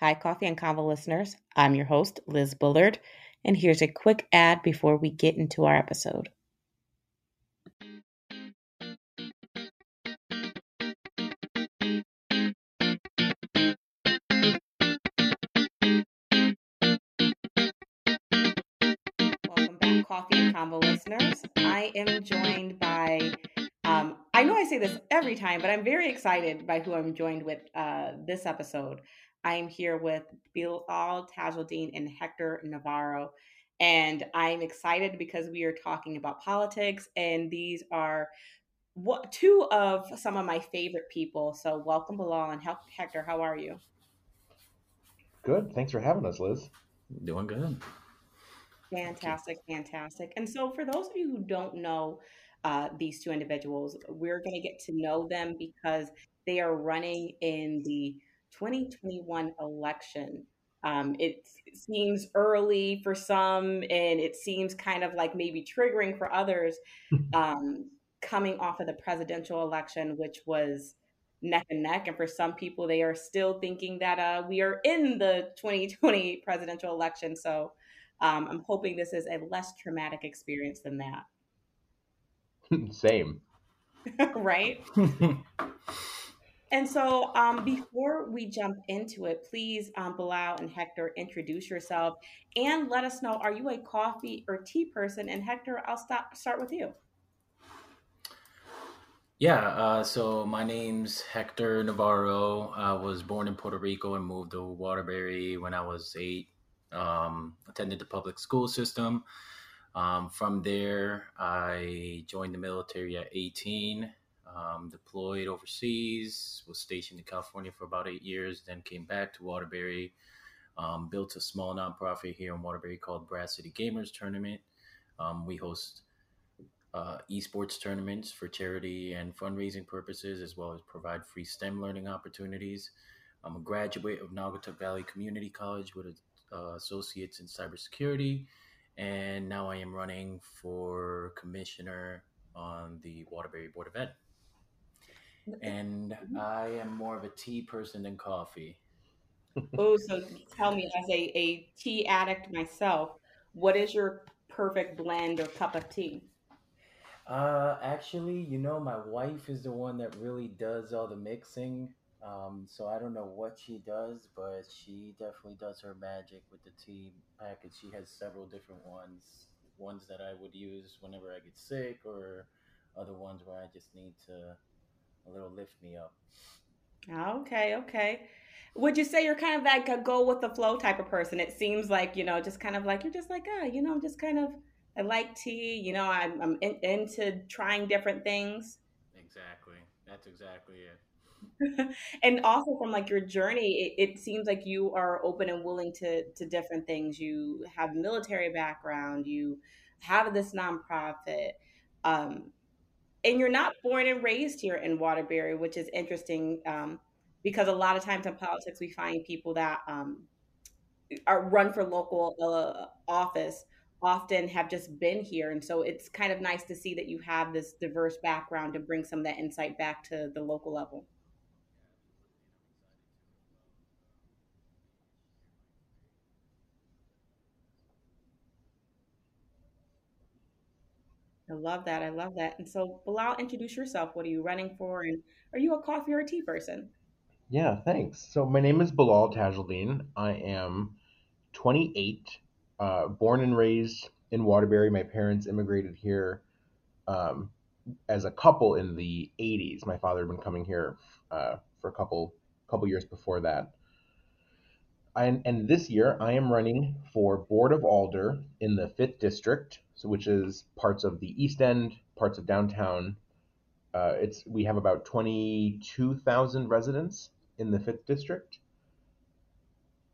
Hi, Coffee and Convo listeners. I'm your host, Liz Bullard, and here's a quick ad before we get into our episode. Welcome back, Coffee and Convo listeners. I am joined by, um, I know I say this every time, but I'm very excited by who I'm joined with uh, this episode. I am here with Bilal Tajuddin and Hector Navarro. And I'm excited because we are talking about politics, and these are what two of some of my favorite people. So welcome Bilal and Hector. How are you? Good. Thanks for having us, Liz. Doing good. Fantastic, fantastic. And so, for those of you who don't know uh, these two individuals, we're going to get to know them because they are running in the 2021 election. Um, it seems early for some, and it seems kind of like maybe triggering for others um, coming off of the presidential election, which was neck and neck. And for some people, they are still thinking that uh, we are in the 2020 presidential election. So um, I'm hoping this is a less traumatic experience than that. Same. right? And so, um, before we jump into it, please, um, Bilal and Hector, introduce yourself and let us know: Are you a coffee or tea person? And Hector, I'll stop start with you. Yeah, uh, so my name's Hector Navarro. I was born in Puerto Rico and moved to Waterbury when I was eight. Um, attended the public school system. Um, from there, I joined the military at 18 um, deployed overseas, was stationed in California for about eight years, then came back to Waterbury, um, built a small nonprofit here in Waterbury called Brass City Gamers Tournament. Um, we host uh, esports tournaments for charity and fundraising purposes, as well as provide free STEM learning opportunities. I'm a graduate of Naugatuck Valley Community College with uh, associates in cybersecurity, and now I am running for commissioner on the Waterbury Board of Ed and mm-hmm. I am more of a tea person than coffee. oh, so tell me, as a, a tea addict myself, what is your perfect blend or cup of tea? Uh, actually, you know, my wife is the one that really does all the mixing. Um, so I don't know what she does, but she definitely does her magic with the tea package. She has several different ones, ones that I would use whenever I get sick, or other ones where I just need to a little lift me up. Okay, okay. Would you say you're kind of like a go with the flow type of person? It seems like, you know, just kind of like, you're just like, ah, you know, I'm just kind of, I like tea, you know, I'm, I'm in, into trying different things. Exactly. That's exactly it. and also from like your journey, it, it, seems like you are open and willing to, to different things. You have military background, you have this nonprofit. Um, and you're not born and raised here in Waterbury, which is interesting um, because a lot of times in politics we find people that um, are run for local uh, office often have just been here, and so it's kind of nice to see that you have this diverse background to bring some of that insight back to the local level. Love that. I love that. And so, Bilal, introduce yourself. What are you running for? And are you a coffee or a tea person? Yeah, thanks. So, my name is Bilal Tajuddin. I am 28, uh, born and raised in Waterbury. My parents immigrated here um, as a couple in the 80s. My father had been coming here uh, for a couple couple years before that. I, and this year, I am running for Board of Alder in the 5th District so which is parts of the East End, parts of downtown. Uh, it's we have about twenty two thousand residents in the fifth district,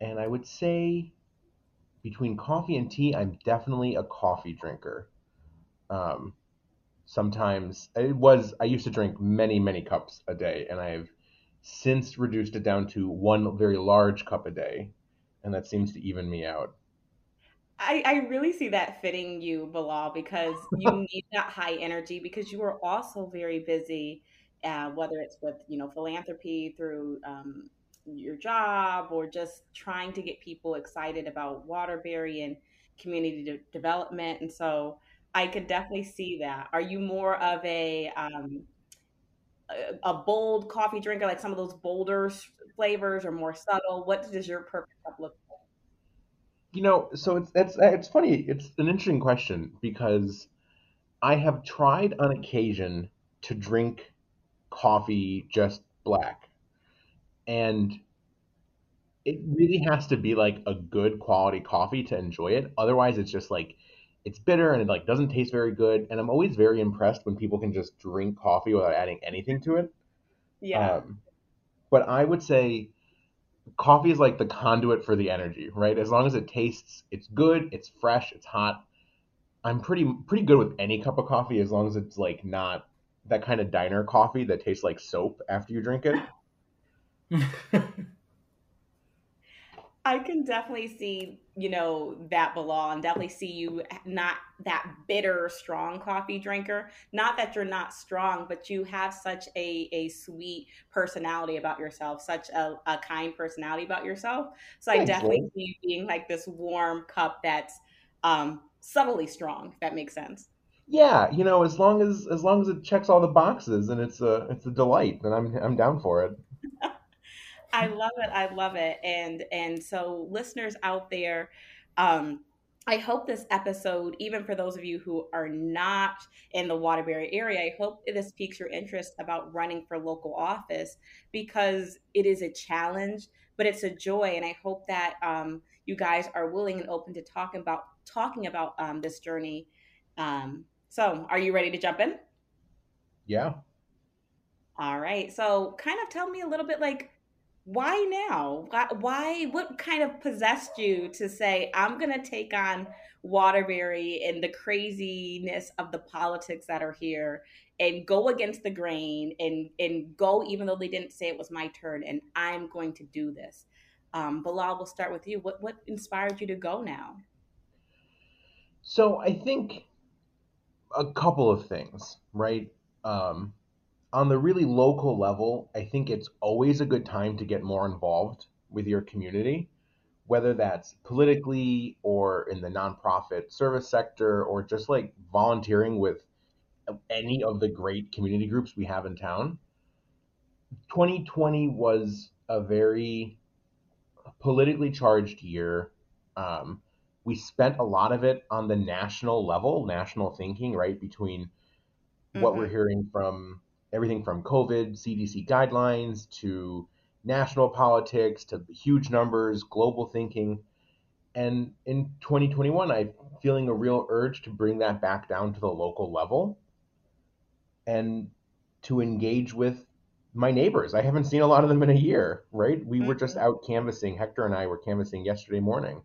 and I would say between coffee and tea, I'm definitely a coffee drinker. Um, sometimes it was I used to drink many many cups a day, and I've since reduced it down to one very large cup a day, and that seems to even me out. I, I really see that fitting you, Bilal, because you need that high energy because you are also very busy, uh, whether it's with you know philanthropy through um, your job or just trying to get people excited about Waterbury and community de- development. And so I could definitely see that. Are you more of a um, a, bold coffee drinker, like some of those bolder flavors, or more subtle? What does your perfect cup look like? You know, so it's it's it's funny. It's an interesting question because I have tried on occasion to drink coffee just black, and it really has to be like a good quality coffee to enjoy it. Otherwise, it's just like it's bitter and it like doesn't taste very good. And I'm always very impressed when people can just drink coffee without adding anything to it. Yeah. Um, but I would say coffee is like the conduit for the energy, right? As long as it tastes, it's good, it's fresh, it's hot. I'm pretty pretty good with any cup of coffee as long as it's like not that kind of diner coffee that tastes like soap after you drink it. I can definitely see, you know, that and definitely see you not that bitter, strong coffee drinker. Not that you're not strong, but you have such a, a sweet personality about yourself, such a, a kind personality about yourself. So I definitely see you being like this warm cup that's um, subtly strong, if that makes sense. Yeah, you know, as long as as long as it checks all the boxes and it's a it's a delight, then I'm I'm down for it. I love it. I love it. And and so listeners out there, um, I hope this episode, even for those of you who are not in the Waterbury area, I hope this piques your interest about running for local office because it is a challenge, but it's a joy. And I hope that um, you guys are willing and open to talking about talking about um, this journey. Um, so, are you ready to jump in? Yeah. All right. So, kind of tell me a little bit like why now? Why, what kind of possessed you to say I'm going to take on Waterbury and the craziness of the politics that are here and go against the grain and and go even though they didn't say it was my turn and I'm going to do this. Um, Bilal, we'll start with you. What what inspired you to go now? So I think a couple of things, right? Um, on the really local level, I think it's always a good time to get more involved with your community, whether that's politically or in the nonprofit service sector or just like volunteering with any of the great community groups we have in town. 2020 was a very politically charged year. Um, we spent a lot of it on the national level, national thinking, right? Between what we're Mm-hmm. hearing from everything from COVID, CDC guidelines to national politics to huge numbers, global thinking. And in 2021, I'm feeling a real urge to bring that back down to the local level and to engage with my neighbors. I haven't seen a lot of them in a year, right? We were just Mm-hmm. out canvassing. Hector and I were canvassing yesterday morning,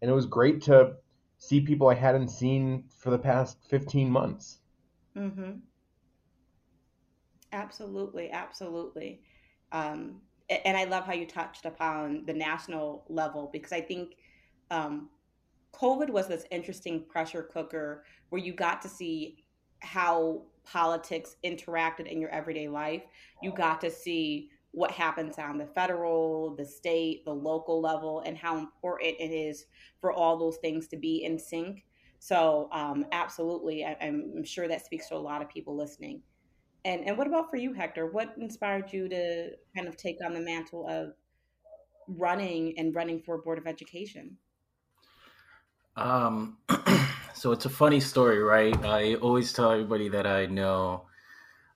and it was great to see people I hadn't seen for the past 15 months. Mm-hmm. Absolutely, absolutely. Um, and I love how you touched upon the national level because I think um, COVID was this interesting pressure cooker where you got to see how politics interacted in your everyday life. You got to see what happens on the federal, the state, the local level, and how important it is for all those things to be in sync. So, um, absolutely, I, I'm sure that speaks to a lot of people listening. And and what about for you, Hector? What inspired you to kind of take on the mantle of running and running for Board of Education? Um, so it's a funny story, right? I always tell everybody that I know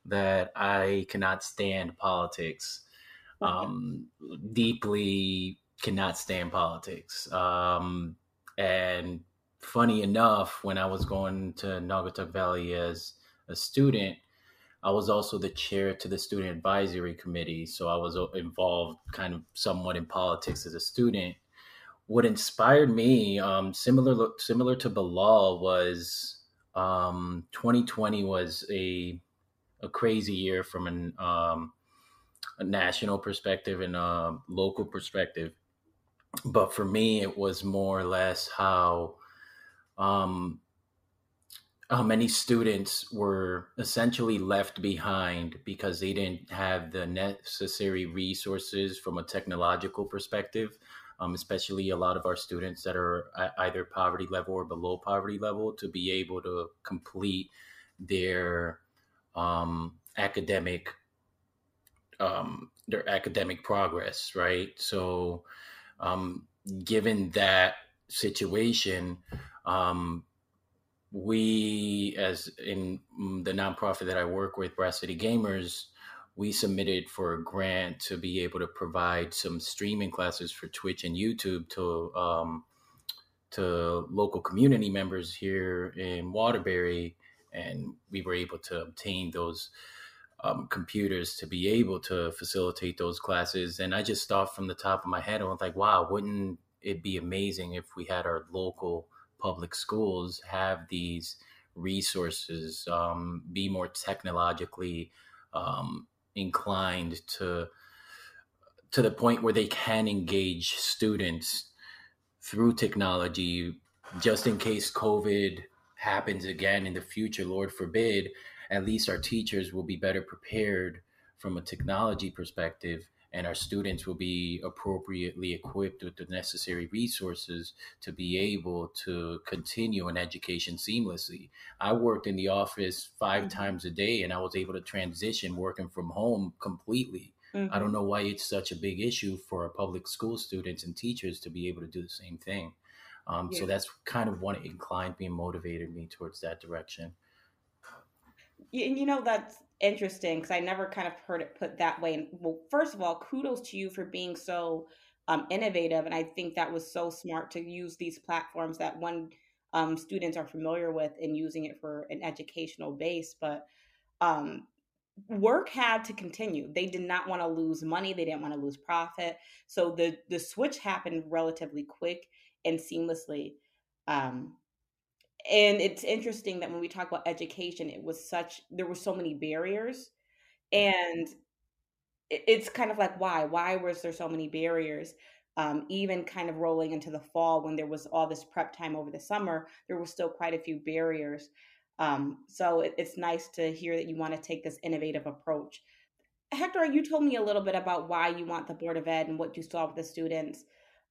that I cannot stand politics. Um, deeply cannot stand politics. Um, and funny enough, when I was going to Naugatuck Valley as a student, I was also the chair to the student advisory committee. So I was involved kind of somewhat in politics as a student what inspired me, um, similar similar to Bilal, was um, 2020 was a a crazy year from an, um, a national perspective and a local perspective. But for me, it was more or less how um, uh, many students were essentially left behind because they didn't have the necessary resources from a technological perspective. Um, especially a lot of our students that are either poverty level or below poverty level to be able to complete their um, academic um, their academic progress, right? So, um, given that situation, um, we, as in the nonprofit that I work with, Brass City Gamers, we submitted for a grant to be able to provide some streaming classes for Twitch and YouTube to um, to local community members here in Waterbury, and we were able to obtain those um, computers to be able to facilitate those classes. And I just thought from the top of my head, I was like, wow, wouldn't it be amazing if we had our local public schools have these resources, um, be more technologically um, inclined to to the point where they can engage students through technology, just in case COVID happens again in the future, Lord forbid. At least our teachers will be better prepared from a technology perspective and our students will be appropriately equipped with the necessary resources to be able to continue an education seamlessly. I worked in the office 5 mm-hmm. times a day and I was able to transition working from home completely. Mm-hmm. I don't know why it's such a big issue for our public school students and teachers to be able to do the same thing. Um, yeah. So that's kind of what inclined me and motivated me towards that direction. And you know, that's interesting because I never kind of heard it put that way. And well, first of all, kudos to you for being so um, innovative, and I think that was so smart to use these platforms that one um, students are familiar with and using it for an educational base. But um, work had to continue. They did not want to lose money. They didn't want to lose profit. So the the switch happened relatively quick and seamlessly. Um, and it's interesting that when we talk about education it was such there were so many barriers and it's kind of like why? Why was there so many barriers um, even kind of rolling into the fall when there was all this prep time over the summer there were still quite a few barriers um, so it, it's nice to hear that you want to take this innovative approach. Hector you told me a little bit about why you want the board of ed and what you saw with the students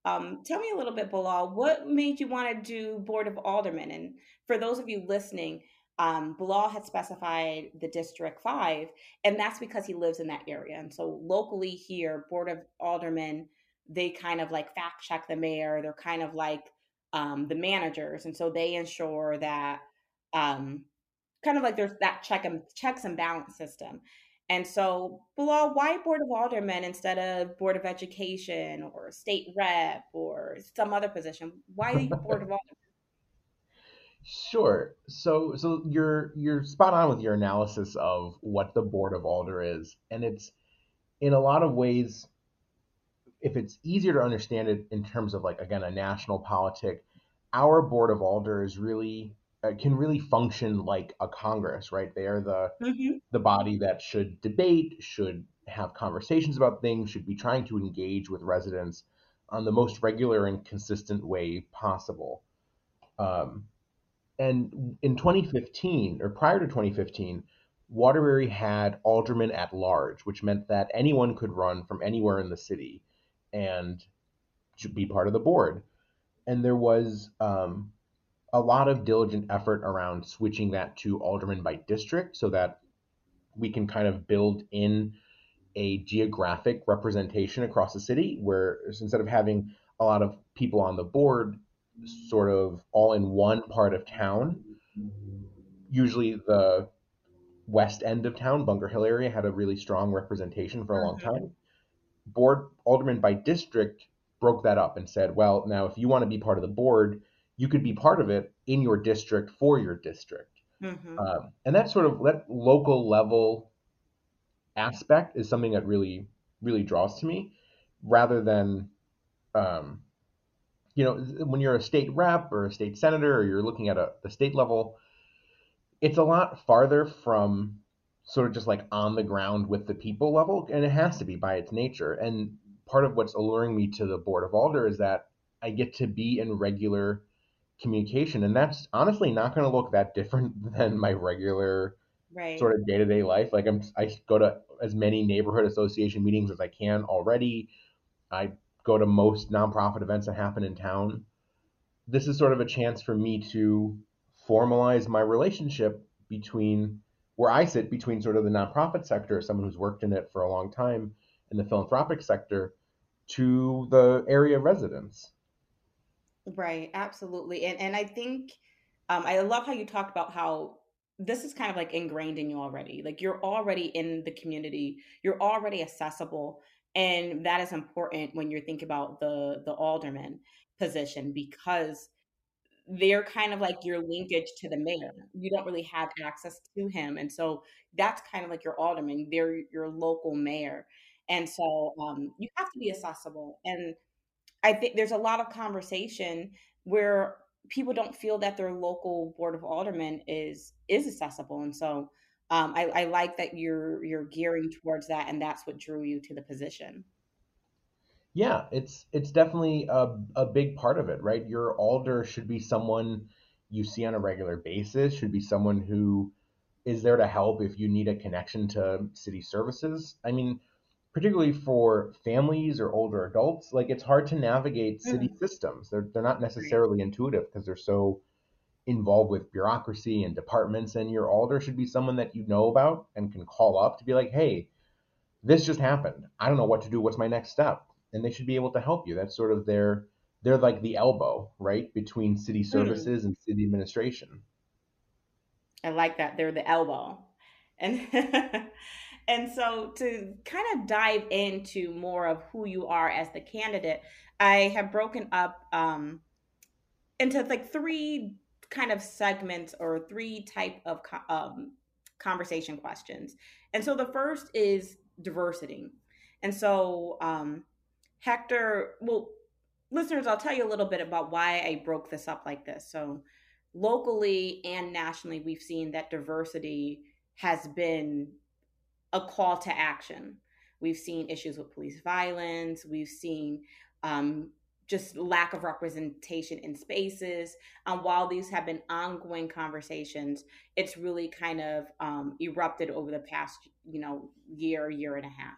um, tell me a little bit, Bilal, what made you want to do Board of Aldermen? And for those of you listening, um, Bilal had specified the District 5, and that's because he lives in that area. And so locally here, Board of Aldermen, they kind of like fact check the mayor. They're kind of like um, the managers. And so they ensure that um, kind of like there's that check and checks and balance system. And so, Bilal, why Board of Aldermen instead of Board of Education or State Rep or some other position? Why Board of Aldermen? Sure. So, so you're you're spot on with your analysis of what the Board of Alder is, and it's in a lot of ways, if it's easier to understand it in terms of like again a national politic, our Board of Alder is really can really function like a Congress, right? They are the mm-hmm. the body that should debate, should have conversations about things, should be trying to engage with residents on the most regular and consistent way possible. Um, and in 2015, or prior to 2015, Waterbury had aldermen at large, which meant that anyone could run from anywhere in the city and be part of the board. And there was um, a lot of diligent effort around switching that to alderman by district so that we can kind of build in a geographic representation across the city where instead of having a lot of people on the board sort of all in one part of town usually the west end of town bunker hill area had a really strong representation for a long mm-hmm. time board alderman by district broke that up and said well now if you want to be part of the board you could be part of it in your district for your district. Mm-hmm. Um, and that sort of that local level aspect is something that really really draws to me, rather than, um, you know, when you're a state rep or a state senator or you're looking at a the state level, it's a lot farther from sort of just like on the ground with the people level, and it has to be by its nature. And part of what's alluring me to the board of alder is that I get to be in regular communication, and that's honestly not going to look that different than my regular Right. sort of day to day life. Like I'm, I go to as many neighborhood association meetings as I can already. I go to most nonprofit events that happen in town. This is sort of a chance for me to formalize my relationship between where I sit between sort of the nonprofit sector, someone who's worked in it for a long time, in the philanthropic sector, to the area residents. Right, absolutely. And and I think um, I love how you talked about how this is kind of like ingrained in you already. Like you're already in the community, you're already accessible, and that is important when you're thinking about the the alderman position because they're kind of like your linkage to the mayor. You don't really have access to him, and so that's kind of like your alderman. They're your local mayor, and so um, you have to be accessible. And I think there's a lot of conversation where people don't feel that their local board of aldermen is is accessible, and so um, I, I like that you're you're gearing towards that, and that's what drew you to the position. Yeah, it's it's definitely a, a big part of it, right? Your alder should be someone you see on a regular basis, should be someone who is there to help if you need a connection to city services. I mean, particularly for families or older adults, like it's hard to navigate city Mm, systems. They're they're not necessarily intuitive because they're so involved with bureaucracy and departments and your alder should be someone that you know about and can call up to be like, "Hey, this just happened. I don't know what to do. What's my next step?" And they should be able to help you. That's sort of their they're like the elbow, right, between city Mm, services and city administration. I like that. They're the elbow. And and so to kind of dive into more of who you are as the candidate, I have broken up um, into like three kind of segments or three type of um, conversation questions. And so the first is diversity. And so um, Hector, well, listeners, I'll tell you a little bit about why I broke this up like this. So locally and nationally, we've seen that diversity has been a call to action. We've seen issues with police violence. We've seen um, just lack of representation in spaces. And while these have been ongoing conversations, it's really kind of um, erupted over the past, you know, year, year and a half.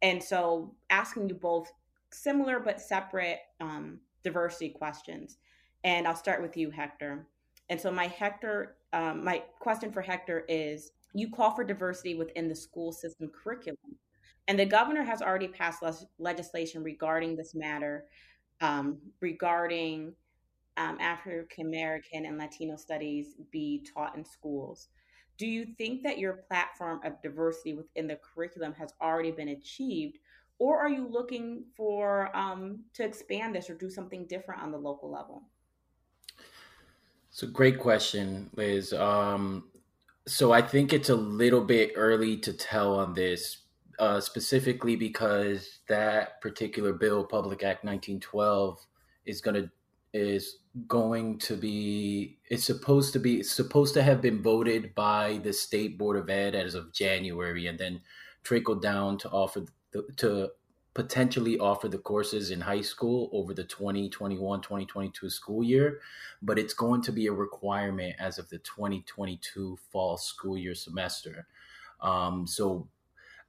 And so, asking you both similar but separate um, diversity questions. And I'll start with you, Hector. And so, my Hector, um, my question for Hector is: You call for diversity within the school system curriculum, and the governor has already passed legislation regarding this matter, um, regarding um, African American and Latino studies be taught in schools. Do you think that your platform of diversity within the curriculum has already been achieved, or are you looking for um, to expand this or do something different on the local level? It's a great question, Liz. Um, so I think it's a little bit early to tell on this, uh, specifically because that particular bill, Public Act 1912, is gonna is going to be it's supposed to be supposed to have been voted by the state board of ed as of January and then trickle down to offer the, to potentially offer the courses in high school over the 2021-2022 school year but it's going to be a requirement as of the 2022 fall school year semester um, so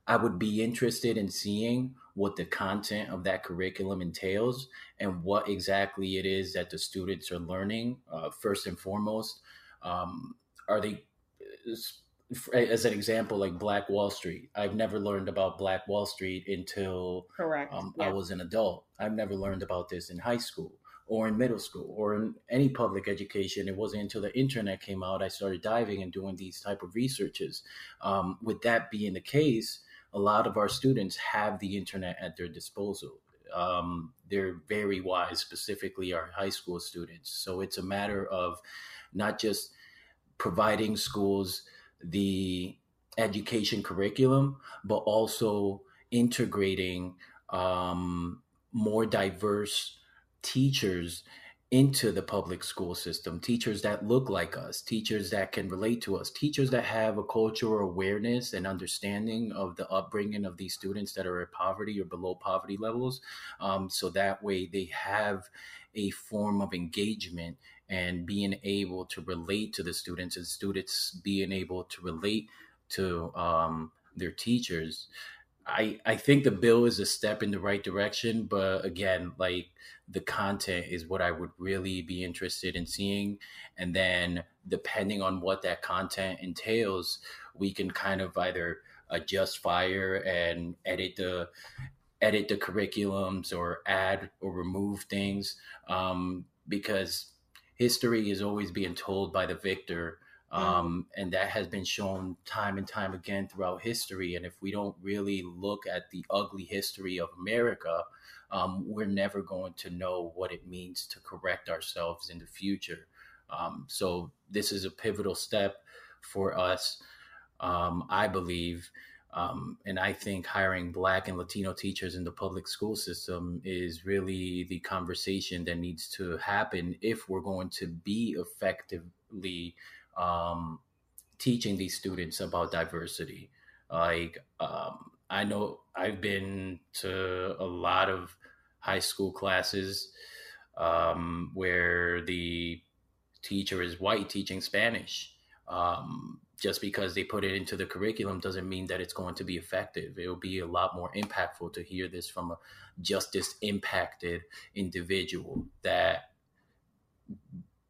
I would be interested in seeing what the content of that curriculum entails and what exactly it is that the students are learning. Uh, first and foremost, um, are they, as an example, like Black Wall Street? I've never learned about Black Wall Street until Correct. um, I was an adult. I've never learned about this in high school or in middle school or in any public education. It wasn't until the internet came out I started diving and doing these type of researches. Um, with that being the case, a lot of our students have the internet at their disposal. Um, they're very wise, specifically our high school students. So it's a matter of not just providing schools the education curriculum, but also integrating um, more diverse teachers into the public school system. Teachers that look like us teachers that can relate to us teachers that have a cultural awareness and understanding of the upbringing of these students that are at poverty or below poverty levels. Um, so that way they have a form of engagement and being able to relate to the students and students being able to relate to um, their teachers. I, I think the bill is a step in the right direction, but again, like the content is what I would really be interested in seeing. And then, depending on what that content entails, we can kind of either adjust fire and edit the edit the curriculums or add or remove things um, because history is always being told by the victor mm. um, and that has been shown time and time again throughout history and if we don't really look at the ugly history of america um, we're never going to know what it means to correct ourselves in the future um, so this is a pivotal step for us um, i believe um, and I think hiring Black and Latino teachers in the public school system is really the conversation that needs to happen if we're going to be effectively um, teaching these students about diversity. Like, um, I know I've been to a lot of high school classes um, where the teacher is white teaching Spanish. Um, just because they put it into the curriculum doesn't mean that it's going to be effective. It'll be a lot more impactful to hear this from a justice impacted individual that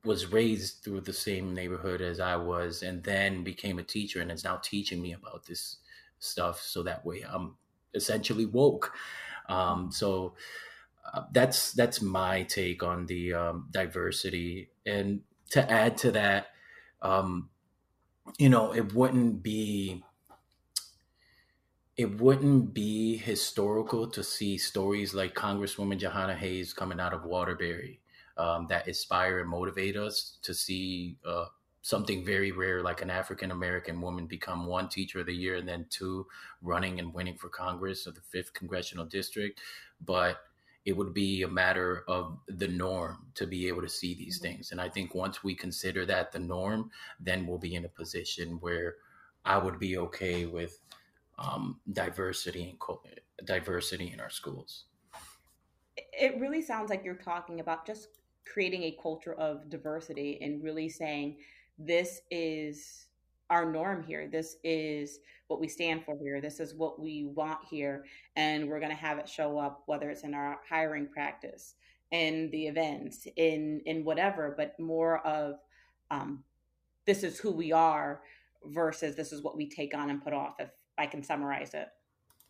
was raised through the same neighborhood as I was and then became a teacher and is now teaching me about this stuff. So that way I'm essentially woke. Um, so uh, that's that's my take on the um, diversity. And to add to that, um, you know, it wouldn't be it wouldn't be historical to see stories like Congresswoman Jahana Hayes coming out of Waterbury um, that inspire and motivate us to see uh, something very rare like an African American woman become one teacher of the year and then two running and winning for Congress of the fifth congressional district. But it would be a matter of the norm to be able to see these mm-hmm. things. And I think once we consider that the norm, then we'll be in a position where I would be okay with um, diversity and diversity in our schools. It really sounds like you're talking about just creating a culture of diversity and really saying this is our norm here. This is what we stand for here. This is what we want here. And we're going to have it show up, whether it's in our hiring practice, in the events, in, in whatever, but more of um, this is who we are versus this is what we take on and put off, if I can summarize it.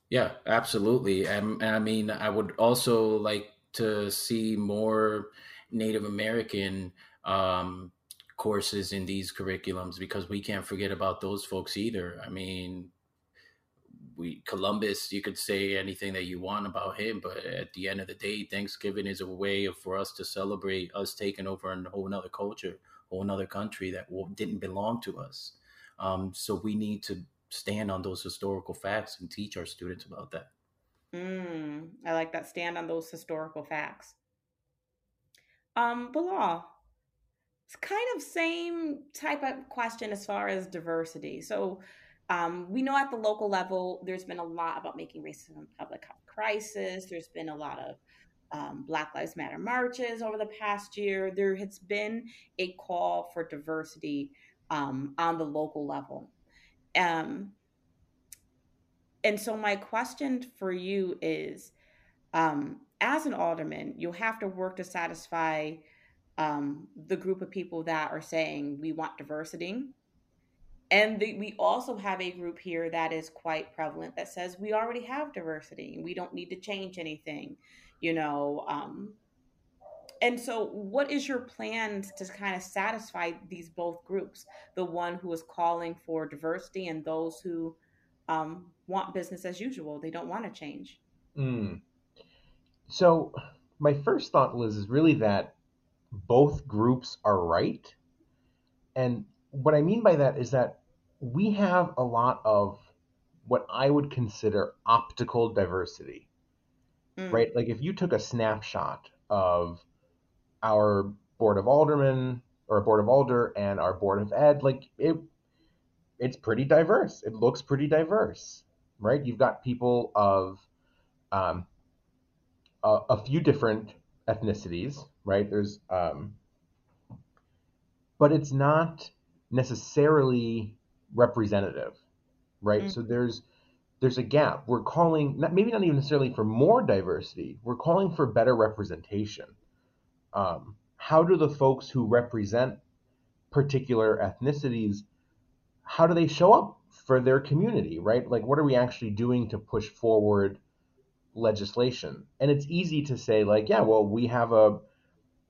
Yeah, absolutely. And, and I mean, I would also like to see more Native American um, courses in these curriculums because we can't forget about those folks either. I mean, we Columbus, you could say anything that you want about him, but at the end of the day, Thanksgiving is a way for us to celebrate us taking over a whole another culture, whole another country that didn't belong to us. Um, so we need to stand on those historical facts and teach our students about that. Mm, I like that. Stand on those historical facts. Um, Bilal, it's kind of same type of question as far as diversity. So um, we know at the local level, there's been a lot about making racism a public crisis. There's been a lot of um, Black Lives Matter marches over the past year. There has been a call for diversity um, on the local level. Um, and so, my question for you is um, as an alderman, you'll have to work to satisfy um, the group of people that are saying we want diversity. And the, we also have a group here that is quite prevalent that says we already have diversity we don't need to change anything, you know. Um, and so, what is your plan to kind of satisfy these both groups? The one who is calling for diversity and those who um, want business as usual, they don't want to change. Mm. So, my first thought, Liz, is really that both groups are right. And what I mean by that is that we have a lot of what I would consider optical diversity, mm. right? Like if you took a snapshot of our board of aldermen or board of alder and our board of ed, like it, it's pretty diverse. It looks pretty diverse, right? You've got people of um, a, a few different ethnicities, right? There's um, but it's not necessarily representative, right? Mm-hmm. So there's there's a gap. We're calling not, maybe not even necessarily for more diversity. We're calling for better representation. Um, how do the folks who represent particular ethnicities how do they show up for their community, right? Like, what are we actually doing to push forward legislation? And it's easy to say, like, yeah, well, we have a,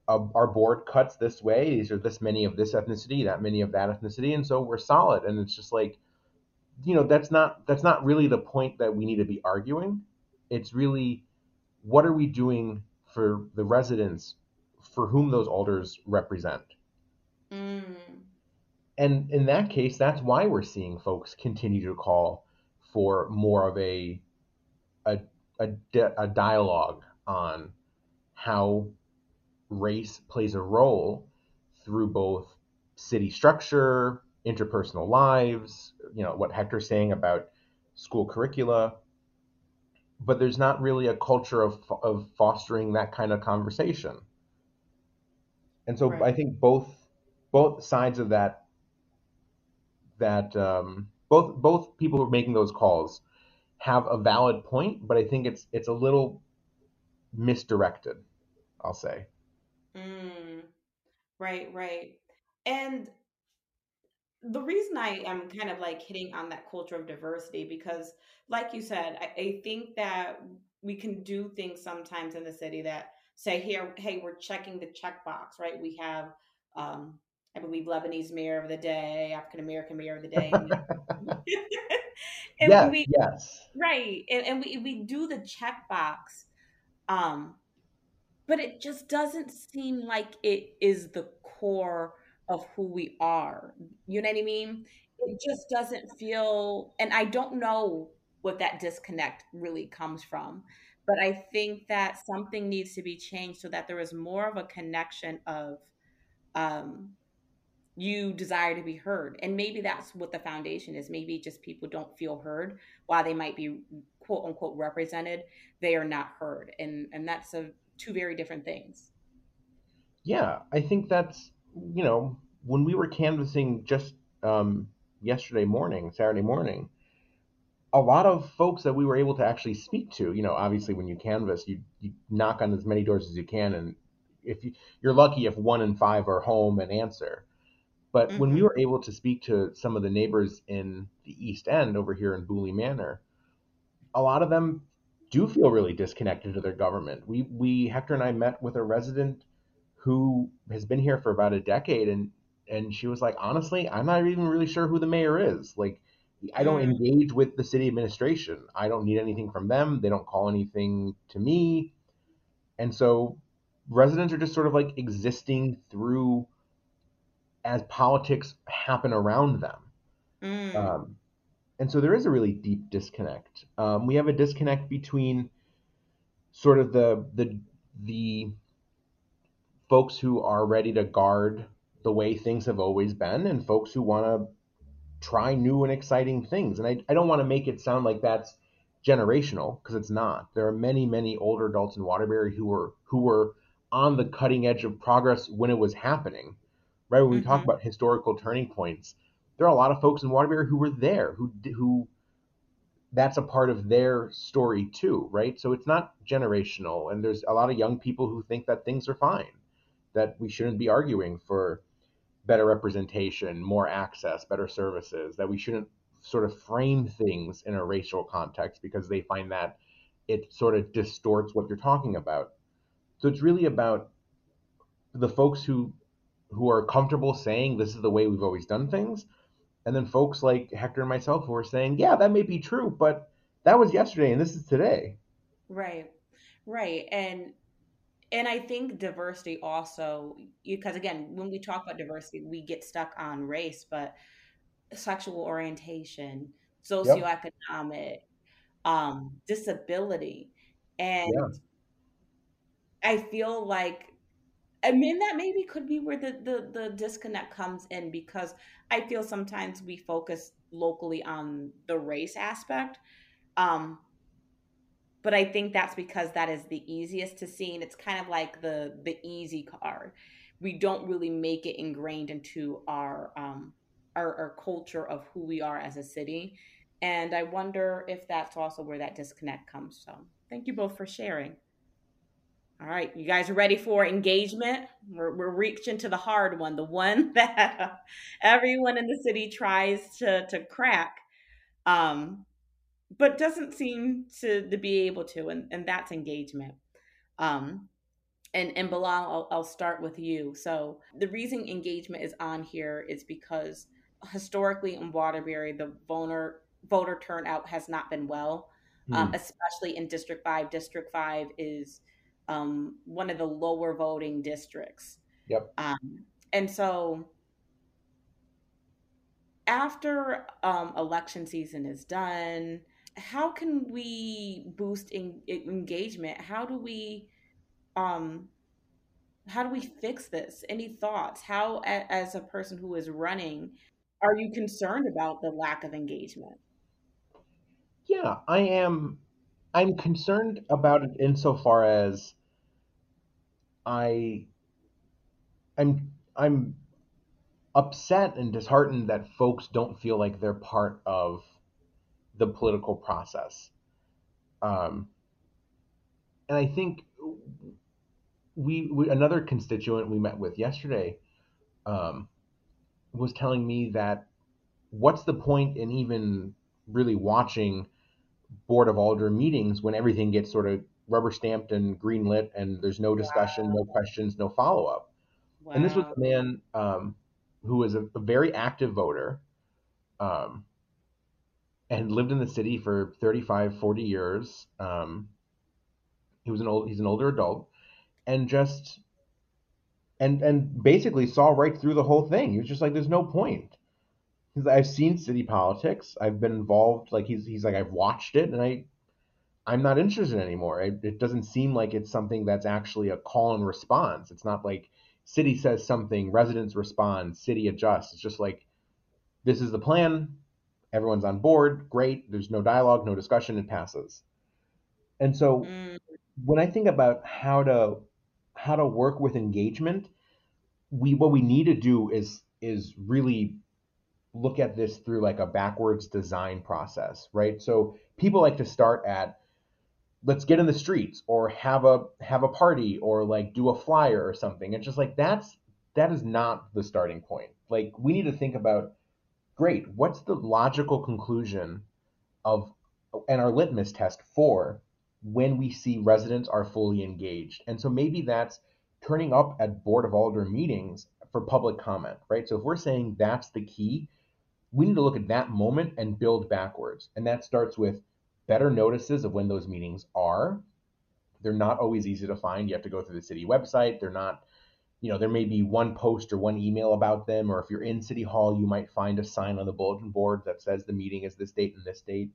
a our board cuts this way. These are this many of this ethnicity, that many of that ethnicity, and so we're solid. And it's just like, you know, that's not that's not really the point that we need to be arguing. It's really, what are we doing for the residents for whom those alders represent? Mm and in that case, that's why we're seeing folks continue to call for more of a a, a, a dialogue on how race plays a role through both city structure, interpersonal lives, you know, what Hector's saying about school curricula. But there's not really a culture of, of fostering that kind of conversation. And so right. I think both both sides of that that um, both both people who are making those calls have a valid point, but I think it's it's a little misdirected. I'll say. Mm, right, right, and the reason I am kind of like hitting on that culture of diversity because, like you said, I, I think that we can do things sometimes in the city that say, "Here, hey, we're checking the checkbox, right? We have um, I believe Lebanese mayor of the day, African American mayor of the day. and yes, we, yes. Right. And, and we, we do the checkbox. Um, but it just doesn't seem like it is the core of who we are. You know what I mean? It just doesn't feel, and I don't know what that disconnect really comes from. But I think that something needs to be changed so that there is more of a connection of um, you desire to be heard. And maybe that's what the foundation is. Maybe just people don't feel heard while they might be quote unquote represented, they are not heard. And and that's a two very different things. Yeah, I think that's you know, when we were canvassing just um, yesterday morning, Saturday morning, a lot of folks that we were able to actually speak to, you know, obviously when you canvass, you, you knock on as many doors as you can, and if you, you're lucky if one in five are home and answer. But mm-hmm. when we mm-hmm. were able to speak to some of the neighbors in the East End over here in Booley Manor, a lot of them do feel really disconnected to their government. We we Hector and I met with a resident who has been here for about a decade and and she was like, honestly, I'm not even really sure who the mayor is. Like I don't mm. engage with the city administration. I don't need anything from them. They don't call anything to me. And so residents are just sort of like existing through as politics happen around them. Mm. Um, and so there is a really deep disconnect. Um, we have a disconnect between sort of the the the folks who are ready to guard the way things have always been and folks who want to try new and exciting things. And I, I don't want to make it sound like that's generational because it's not. There are many, many older adults in Waterbury who were who were on the cutting edge of progress when it was happening right? When we mm-hmm. talk about historical turning points, there are a lot of folks in Waterbury who were there, who who that's a part of their story too, right? So it's not generational, and there's a lot of young people who think that things are fine, that we shouldn't be arguing for better representation, more access, better services, that we shouldn't sort of frame things in a racial context because they find that it sort of distorts what you're talking about. So it's really about the folks who who are comfortable saying this is the way we've always done things, and then folks like Hector and myself who are saying, yeah, that may be true, but that was yesterday and this is today. Right, right, and and I think diversity also because again, when we talk about diversity, we get stuck on race, but sexual orientation, socioeconomic, yep. um, disability, and yeah. I feel like I mean, that maybe could be where the, the, the disconnect comes in because I feel sometimes we focus locally on the race aspect. Um, but I think that's because that is the easiest to see, and it's kind of like the the easy card. we don't really make it ingrained into our um, our, our culture of who we are as a city. And I wonder if that's also where that disconnect comes from. Thank you both for sharing. All right, you guys are ready for engagement? We're, we're reaching to the hard one, the one that everyone in the city tries to, to crack, um, but doesn't seem to, to be able to, and, and that's engagement. Um, and and Bilal, I'll, I'll start with you. So the reason engagement is on here is because historically in Waterbury, the voter voter turnout has not been well, mm. um, especially in District Five. District Five is um, one of the lower voting districts. Yep. Um, and so after um, election season is done, how can we boost in, engagement? How do we um how do we fix this any thoughts how as a person who is running are you concerned about the lack of engagement yeah i am i'm concerned about it insofar as i i'm i'm upset and disheartened that folks don't feel like they're part of the political process. Um and i think we, we another constituent we met with yesterday um, was telling me that what's the point in even really watching board of alder meetings when everything gets sort of rubber stamped and green lit and there's no discussion, wow. no questions, no follow up. Wow. And this was a man um, who was a, a, very active voter um, and lived in the city for 35, 40 years. Um, he was an old, he's an older adult and just and and basically saw right through the whole thing. He was just like, "There's no point." Because I've seen city politics. I've been involved. Like he's he's like I've watched it, and I I'm not interested anymore. It, it doesn't seem like it's something that's actually a call and response. It's not like city says something, residents respond, city adjusts. It's just like this is the plan. Everyone's on board. Great. There's no dialogue, no discussion. It passes. And so mm. when I think about how to how to work with engagement, we what we need to do is is really look at this through like a backwards design process, right? So people like to start at let's get in the streets or have a have a party or like do a flyer or something. It's just like that's that is not the starting point. Like we need to think about great, what's the logical conclusion of and our litmus test for when we see residents are fully engaged. And so maybe that's turning up at Board of Alder meetings for public comment, right? So if we're saying that's the key, we need to look at that moment and build backwards. And that starts with better notices of when those meetings are. They're not always easy to find. You have to go through the city website. They're not, you know, there may be one post or one email about them. Or if you're in City Hall, you might find a sign on the bulletin board that says the meeting is this date and this date.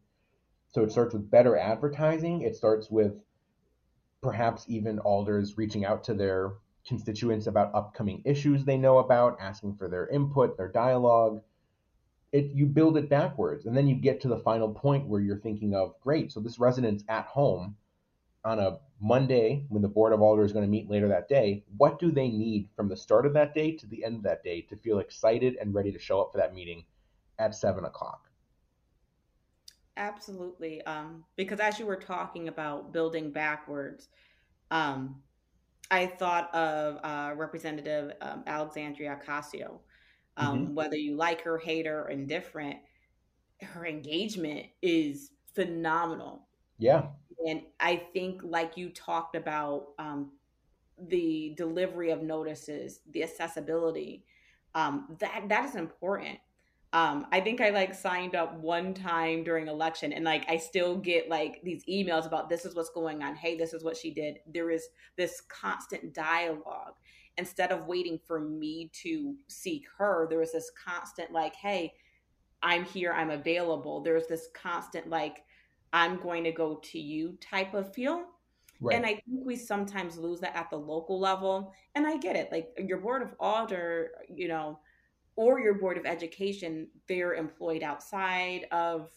So it starts with better advertising. It starts with perhaps even alders reaching out to their constituents about upcoming issues they know about, asking for their input, their dialogue. It you build it backwards, and then you get to the final point where you're thinking of, great, so this resident's at home on a Monday when the board of alder is going to meet later that day. What do they need from the start of that day to the end of that day to feel excited and ready to show up for that meeting at seven o'clock? Absolutely. Um, because as you were talking about building backwards, um, I thought of uh, Representative um, Alexandria Ocasio. Um, mm-hmm. Whether you like her, hate her, or indifferent, her engagement is phenomenal. Yeah. And I think, like you talked about, um, the delivery of notices, the accessibility, um, that that is important um i think i like signed up one time during election and like i still get like these emails about this is what's going on hey this is what she did there is this constant dialogue instead of waiting for me to seek her there was this constant like hey i'm here i'm available there's this constant like i'm going to go to you type of feel Right. And I think we sometimes lose that at the local level. And I get it. Like your board of alder, you know, or your board of education, they're employed outside of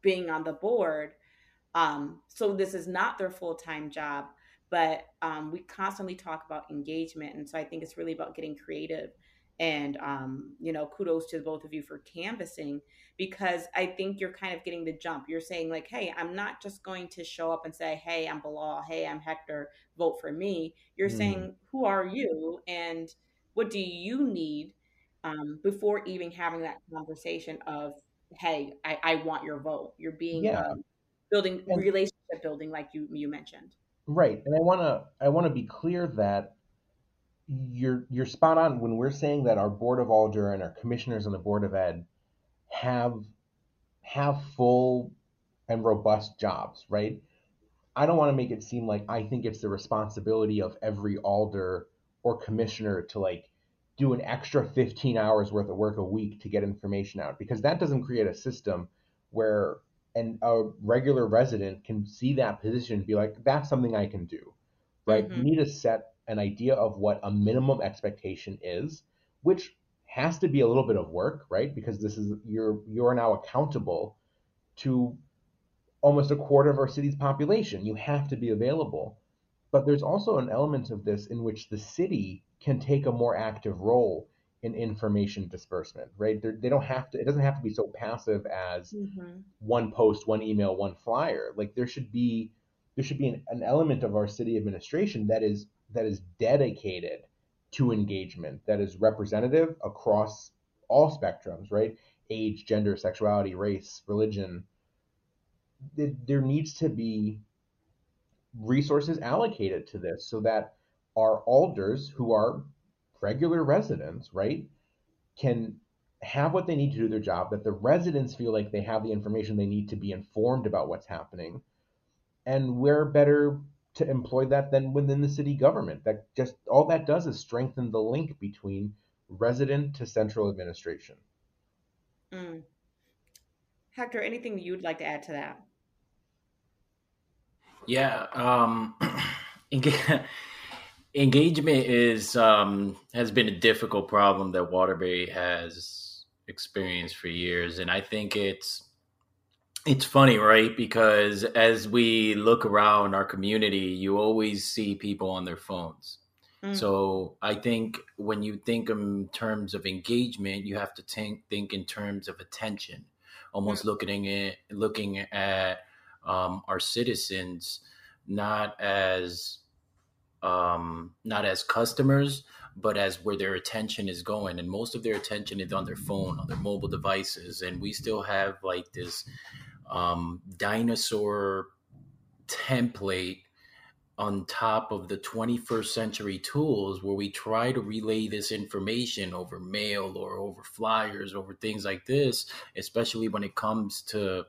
being on the board. Um, so this is not their full time job. But um, we constantly talk about engagement. And so I think it's really about getting creative. And, um, you know, kudos to both of you for canvassing because I think you're kind of getting the jump. You're saying, like, hey, I'm not just going to show up and say, hey, I'm Bilal, hey, I'm Hector, vote for me. You're mm. saying, who are you and what do you need um, before even having that conversation of, hey, I, I want your vote. You're being yeah. um, building and, relationship building, like you you mentioned. Right, and I want to I want to be clear that you're you're spot on when we're saying that our board of alder and our commissioners on the board of ed have have full and robust jobs, right? I don't want to make it seem like I think it's the responsibility of every alder or commissioner to like do an extra 15 hours worth of work a week to get information out because that doesn't create a system where and a regular resident can see that position and be like, that's something I can do, right? Mm-hmm. You need to set an idea of what a minimum expectation is, which has to be a little bit of work, right? Because this is you're you're now accountable to almost a quarter of our city's population. You have to be available. But there's also an element of this in which the city can take a more active role in information disbursement, right? They're, they do not have to, it doesn't have to be so passive as mm-hmm. one post, one email, one flyer. Like there should be, there should be an, an element of our city administration that is, that is dedicated to engagement, that is representative across all spectrums, right? Age, gender, sexuality, race, religion. There needs to be resources allocated to this so that our alders who are regular residents, right, can have what they need to do their job, that the residents feel like they have the information they need to be informed about what's happening. And where better to employ that than within the city government? That just all that does is strengthen the link between resident to central administration. Mm. Hector, anything you'd like to add to that? Yeah. Um, engagement is um, has been a difficult problem that Waterbury has experienced for years, and I think it's it's funny, right? Because as we look around our community, you always see people on their phones. Mm. So I think when you think in terms of engagement, you have to think think in terms of attention, almost mm. looking at looking at um, our citizens not as um, not as customers, but as where their attention is going. And most of their attention is on their phone, on their mobile devices. And we still have like this um, dinosaur template on top of the 21st century tools where we try to relay this information over mail or over flyers, over things like this, especially when it comes to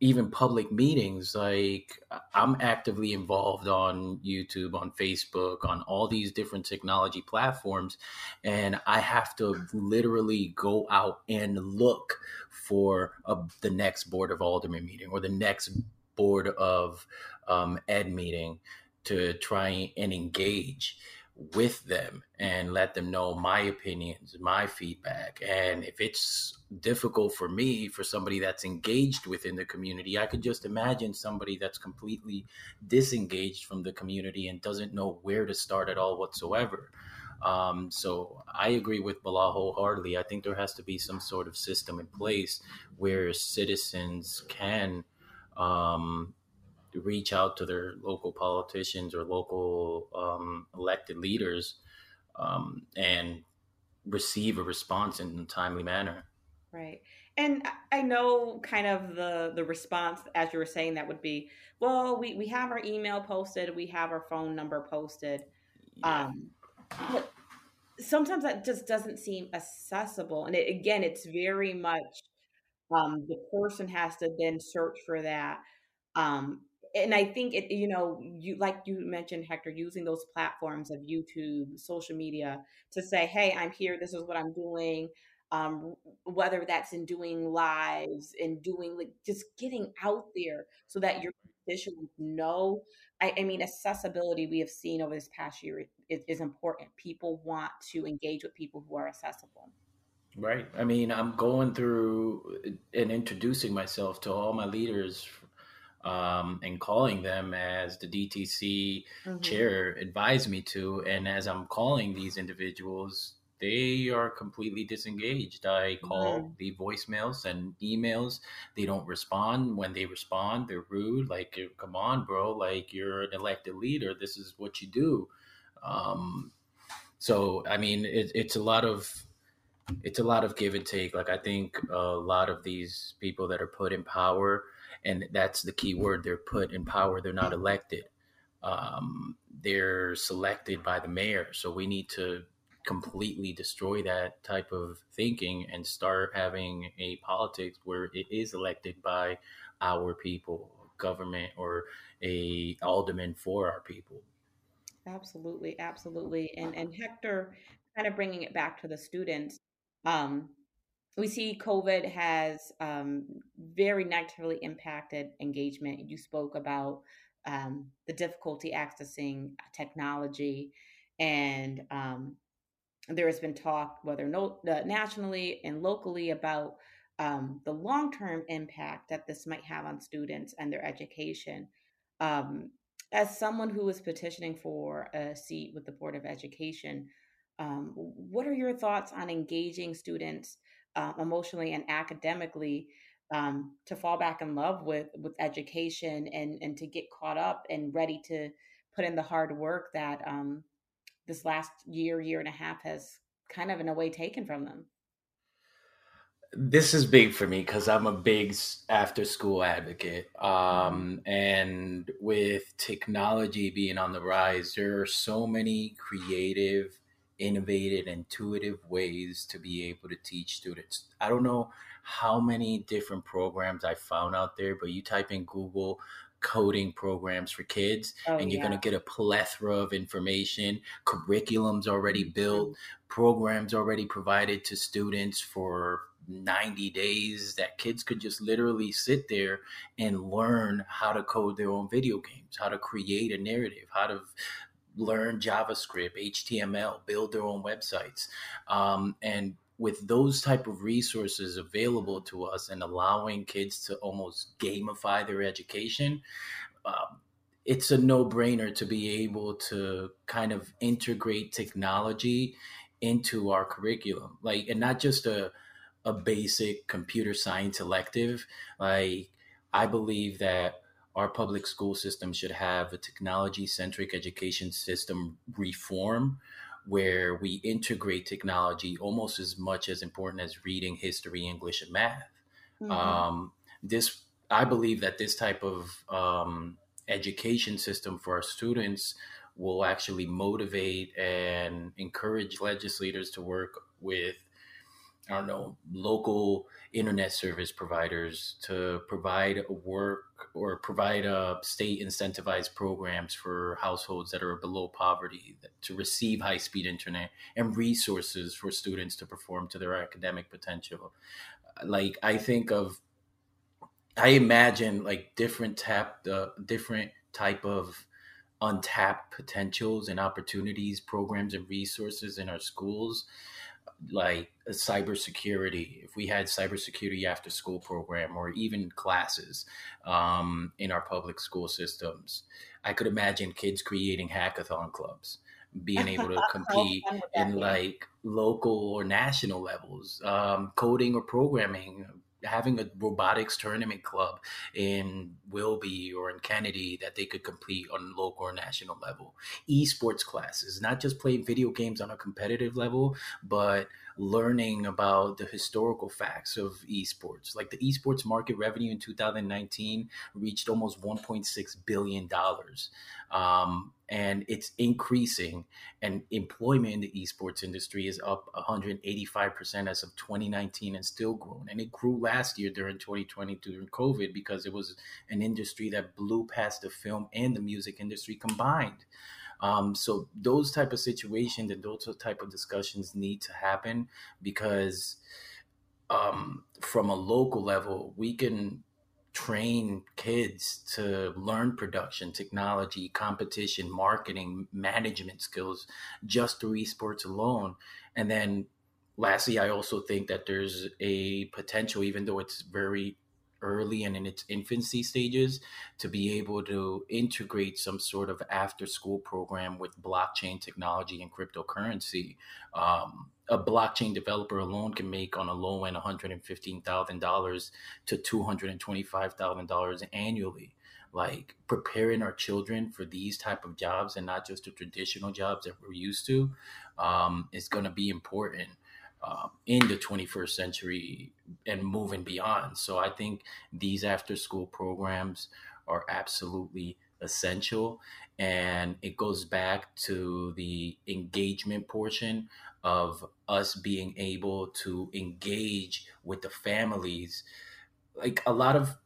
even public meetings like i'm actively involved on youtube on facebook on all these different technology platforms and i have to literally go out and look for a, the next board of alderman meeting or the next board of um, ed meeting to try and engage with them and let them know my opinions, my feedback. And if it's difficult for me, for somebody that's engaged within the community, I could just imagine somebody that's completely disengaged from the community and doesn't know where to start at all whatsoever. Um, so I agree with Bilal wholeheartedly. I think there has to be some sort of system in place where citizens can um, reach out to their local politicians or local um, elected leaders um, and receive a response in a timely manner. Right. And I know kind of the the response as you were saying that would be, well, we, we have our email posted, we have our phone number posted. Yeah. Um, but sometimes that just doesn't seem accessible. And it, again, it's very much um, the person has to then search for that. Um, and I think it, you know, you like you mentioned, Hector, using those platforms of YouTube, social media to say, "Hey, I'm here. This is what I'm doing." Um, whether that's in doing lives and doing like just getting out there so that your constituents know. I, I mean, accessibility we have seen over this past year is, is important. People want to engage with people who are accessible. Right. I mean, I'm going through and introducing myself to all my leaders um, and calling them as the DTC mm-hmm. chair advised me to. And as I'm calling these individuals, they are completely disengaged. I call mm-hmm. the voicemails and emails. They don't respond. When they respond, they're rude. Like, come on, bro. Like, you're an elected leader. This is what you do. Um, so, I mean, it, it's a lot of it's a lot of give and take. Like, I think a lot of these people that are put in power and that's the key word they're put in power they're not elected. Um, they're selected by the mayor so we need to completely destroy that type of thinking and start having a politics where it is elected by our people government or a alderman for our people. Absolutely absolutely. And and hector kind of bringing it back to the students um, we see COVID has um, very negatively impacted engagement. You spoke about um, the difficulty accessing technology, and um, there has been talk, whether no, uh, nationally and locally, about um, the long term impact that this might have on students and their education. Um, as someone who is petitioning for a seat with the Board of Education, um, what are your thoughts on engaging students? Uh, emotionally and academically um, to fall back in love with with education and and to get caught up and ready to put in the hard work that um, this last year year and a half has kind of in a way taken from them this is big for me because i'm a big after school advocate mm-hmm. um, and with technology being on the rise there are so many creative innovative, intuitive ways to be able to teach students. I don't know how many different programs I found out there, but you type in Google coding programs for kids oh, and you're yeah. going to get a plethora of information curriculums already built mm-hmm. programs already provided to students for 90 days that kids could just literally sit there and learn how to code their own video games how to create a narrative how to learn JavaScript, HTML, build their own websites. Um, and with those type of resources available to us and allowing kids to almost gamify their education, uh, it's a no-brainer to be able to kind of integrate technology into our curriculum, like, and not just a a basic computer science elective. Like, I believe that our public school system should have a technology centric education system reform where we integrate technology almost as much as important as reading history english and math mm-hmm. um, this i believe that this type of um, education system for our students will actually motivate and encourage legislators to work with I don't know, local internet service providers to provide work or provide uh, state incentivized programs for households that are below poverty to receive high speed internet and resources for students to perform to their academic potential. Like I think of, I imagine like different tap, uh, different type of untapped potentials and opportunities, programs and resources in our schools like cybersecurity, if we had cybersecurity after school program or even classes um, in our public school systems, I could imagine kids creating hackathon clubs, being able to compete in like local or national levels, um, coding or programming, having a robotics tournament club in Wilby or in Kennedy that they could compete on local or national level. Esports classes, not just playing video games on a competitive level, but learning about the historical facts of esports. Like the esports market revenue in 2019 reached almost 1.6 billion dollars. Um, and it's increasing and employment in the esports industry is up 185% as of 2019 and still growing. And it grew last year during 2020 during covid because it was an industry that blew past the film and the music industry combined. Um, so those type of situations and those type of discussions need to happen because um, from a local level we can train kids to learn production, technology, competition, marketing, management skills just through esports alone. And then lastly, I also think that there's a potential, even though it's very early and in its infancy stages to be able to integrate some sort of after school program with blockchain technology and cryptocurrency. Um, a blockchain developer alone can make on a low end $115,000 to $225,000 annually. Like preparing our children for these type of jobs and not just the traditional jobs that we're used to um, is going to be important um, in the 21st century and moving beyond. So I think these after school programs are absolutely essential. And it goes back to the engagement portion of us being able to engage with the families. Like a lot of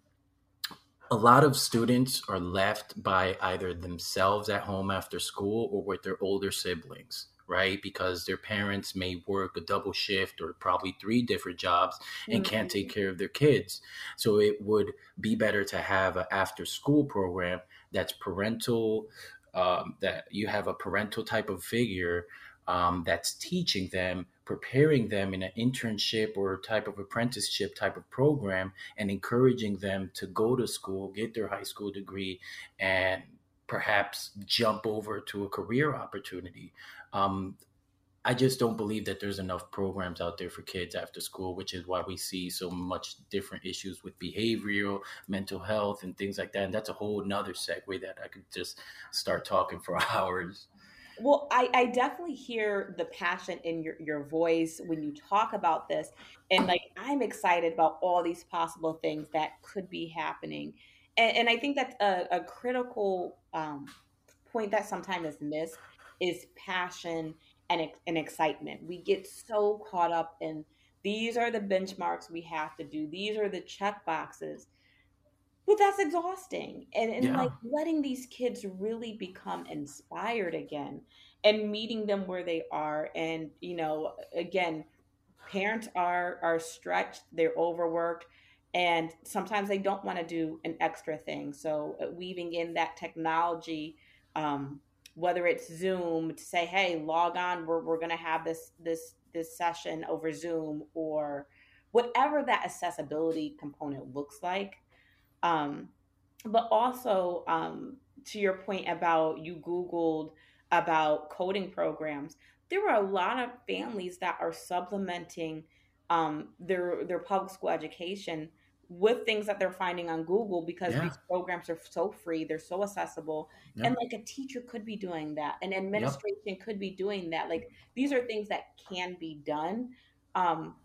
a lot of students are left by either themselves at home after school or with their older siblings right? Because their parents may work a double shift or probably three different jobs and mm-hmm. can't take care of their kids. So it would be better to have an after school program that's parental, um, that you have a parental type of figure um, that's teaching them, preparing them in an internship or type of apprenticeship type of program, and encouraging them to go to school, get their high school degree, and perhaps jump over to a career opportunity. Um, I just don't believe that there's enough programs out there for kids after school, which is why we see so much different issues with behavioral, mental health, and things like that. And that's a whole nother segue that I could just start talking for hours. Well, I, I definitely hear the passion in your, your voice when you talk about this. And like, I'm excited about all these possible things that could be happening. And, and I think that's a, a critical um, point that sometimes is missed is passion and, and excitement. We get so caught up in these are the benchmarks we have to do, these are the check boxes. But that's exhausting. And, and yeah. like letting these kids really become inspired again and meeting them where they are. And, you know, again, parents are are stretched, they're overworked and sometimes they don't want to do an extra thing so uh, weaving in that technology um, whether it's Zoom to say, hey, log on, we're, we're going to have this, this, this session over Zoom or whatever that accessibility component looks like. Um, but also um, to your point about you Googled about coding programs, there are a lot of families that are supplementing um, their their public school education with things that they're finding on Google because yeah. these programs are so free, they're so accessible. Yep. And like a teacher could be doing that, an administration yep. could be doing that. Like these are things that can be done. Um,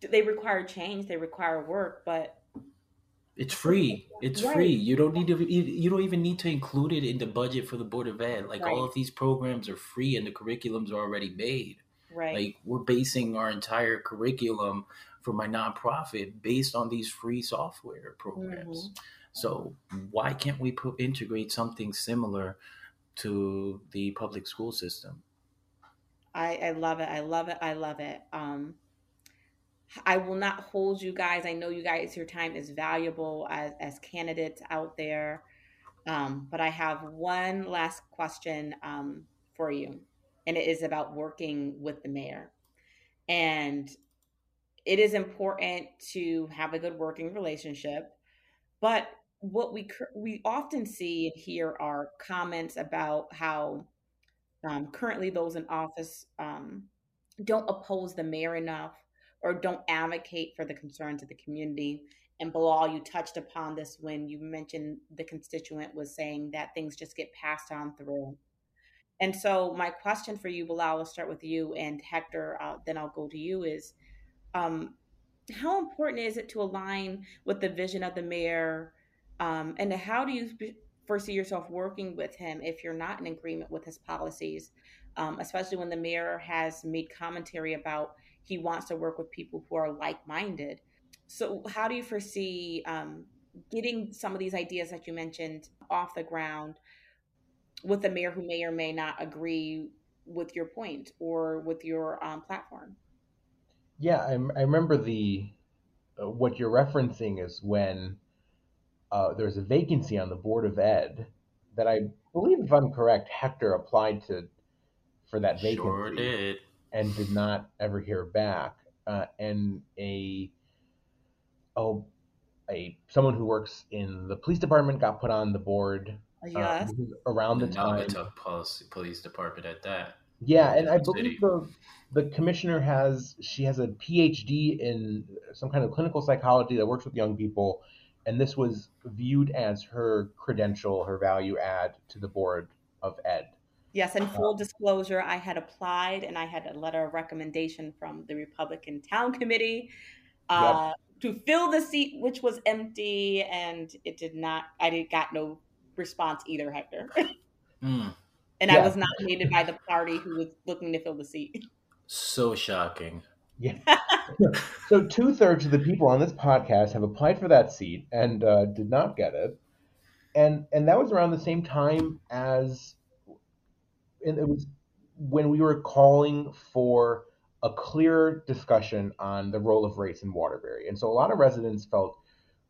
they require change, they require work, but it's free. It's right. free. You don't need to. You don't even need to include it in the budget for the board of ed. Like right. all of these programs are free, and the curriculums are already made. Right. Like we're basing our entire curriculum for my nonprofit based on these free software programs. Mm-hmm. So why can't we put integrate something similar to the public school system? I, I love it. I love it. I love it. Um, I will not hold you guys. I know you guys, your time is valuable as, as candidates out there. Um, but I have one last question um, for you, and it is about working with the mayor. And it is important to have a good working relationship but what we we often see and hear are comments about how um, currently those in office um, don't oppose the mayor enough or don't advocate for the concerns of the community. And Bilal, you touched upon this when you mentioned the constituent was saying that things just get passed on through. And so, my question for you, Bilal, I'll start with you, and Hector, uh, then I'll go to you. Is um, how important is it to align with the vision of the mayor? Um, and how do you foresee yourself working with him if you're not in agreement with his policies, um, especially when the mayor has made commentary about he wants to work with people who are like minded? So, how do you foresee um, getting some of these ideas that you mentioned off the ground with the mayor who may or may not agree with your point or with your um, platform? Yeah, I, I remember the uh, what you're referencing is when uh, there's a vacancy on the board of ed that I believe, if I'm correct, Hector applied to for that vacancy sure did. and did not ever hear back. Uh, and a oh, a someone who works in the police department got put on the board. Uh, yes. Around the, the time. Police, police department at that. Yeah, and I believe the the commissioner has she has a PhD in some kind of clinical psychology that works with young people, and this was viewed as her credential, her value add to the board of ed. Yes, and full disclosure, I had applied and I had a letter of recommendation from the Republican Town Committee uh, yep. to fill the seat, which was empty, and it did not. I did got no response either, Hector. mm. And yeah. I was nominated by the party who was looking to fill the seat. So shocking. Yeah. so two thirds of the people on this podcast have applied for that seat and uh, did not get it, and and that was around the same time as, and it was when we were calling for a clear discussion on the role of race in Waterbury, and so a lot of residents felt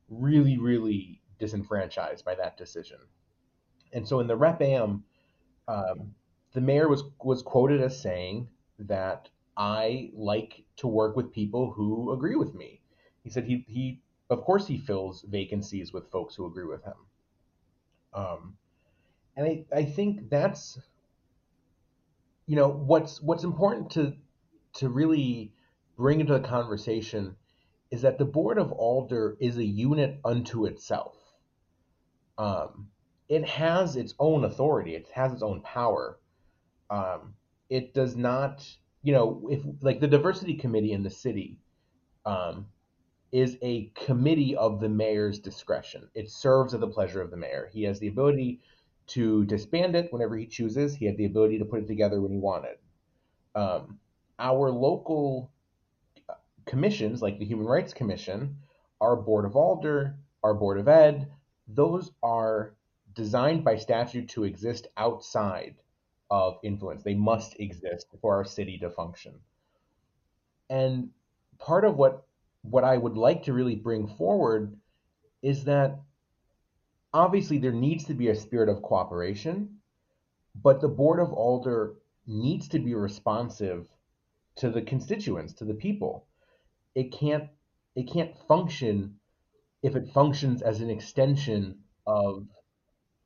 really really disenfranchised by that decision, and so in the rep am, um, the mayor was was quoted as saying that I like to work with people who agree with me. He said he he of course he fills vacancies with folks who agree with him. Um, and I, I think that's you know what's what's important to to really bring into the conversation is that the board of alder is a unit unto itself. Um, it has its own authority. It has its own power. Um, it does not you know, if like the diversity committee in the city um, is a committee of the mayor's discretion. It serves at the pleasure of the mayor. He has the ability to disband it whenever he chooses. He had the ability to put it together when he wanted. Um, our local uh, commissions, like the Human Rights Commission, our Board of Alder, our Board of Ed, those are designed by statute to exist outside of influence. They must exist for our city to function. And part of what what I would like to really bring forward is that obviously there needs to be a spirit of cooperation, but the board of alder needs to be responsive to the constituents, to the people. It can't it can't function if it functions as an extension of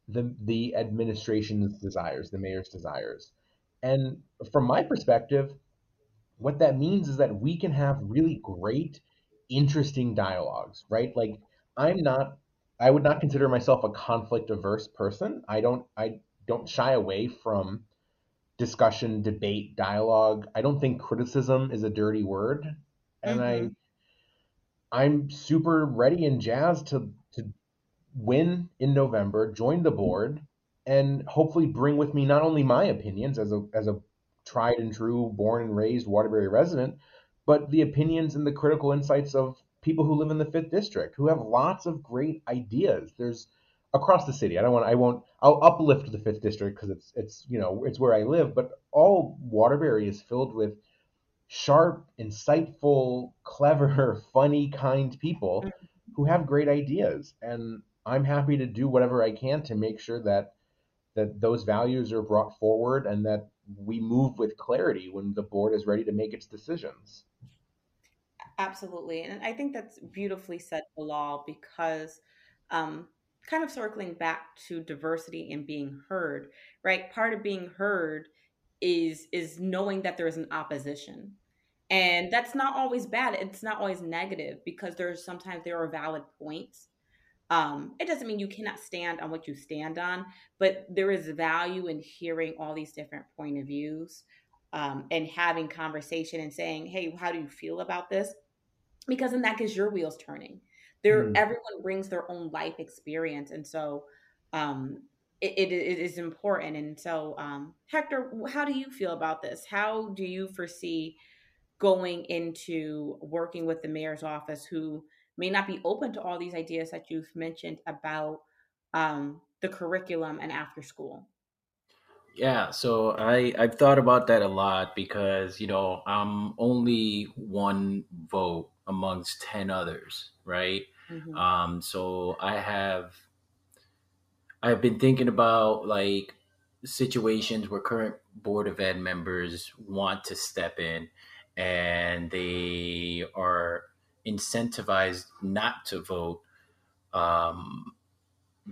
the the administration's desires, the mayor's desires. And from my perspective, what that means is that we can have really great, interesting dialogues, right? Like I'm not I would not consider myself a conflict averse person. I don't I don't shy away from discussion, debate, dialogue. I don't think criticism is a dirty word. And mm-hmm. I I'm super ready and jazzed to to win in November, join the board, and hopefully bring with me not only my opinions as a as a tried and true, born and raised Waterbury resident, but the opinions and the critical insights of people who live in the fifth district who have lots of great ideas. There's across the city. I don't want. I won't. I'll uplift the fifth district because it's it's you know it's where I live. But all Waterbury is filled with sharp, insightful, clever, funny, kind people mm-hmm. who have great ideas. And I'm happy to do whatever I can to make sure that that those values are brought forward and that we move with clarity when the board is ready to make its decisions. Absolutely. And I think that's beautifully said, Bilal, because um, kind of circling back to diversity and being heard, right? Part of being heard is is knowing that there is an opposition. And that's not always bad. It's not always negative because there's sometimes there are valid points um, it doesn't mean you cannot stand on what you stand on, but there is value in hearing all these different point of views um, and having conversation and saying, "Hey, how do you feel about this?" Because then that gets your wheels turning. There, mm. everyone brings their own life experience, and so um, it, it, it is important. And so, um, Hector, how do you feel about this? How do you foresee going into working with the mayor's office, who may not be open to all these ideas that you've mentioned about um, the curriculum and after school. Yeah, so I I've thought about that a lot because you know I'm only one vote amongst ten others, right? Mm-hmm. Um, so I have I've been thinking about like situations where current board of ed members want to step in and they are incentivized not to vote um,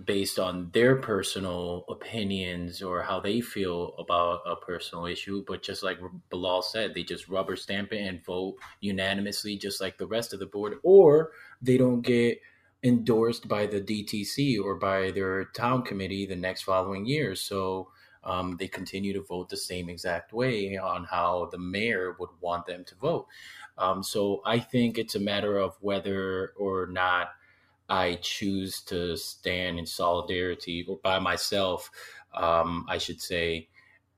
based on their personal opinions or how they feel about a personal issue. But just like Bilal said, they just rubber stamp it and vote unanimously, just like the rest of the board, or they don't get endorsed by the DTC or by their town committee the next following year. So um, they continue to vote the same exact way on how the mayor would want them to vote. Um, so I think it's a matter of whether or not I choose to stand in solidarity or by myself, um, I should say,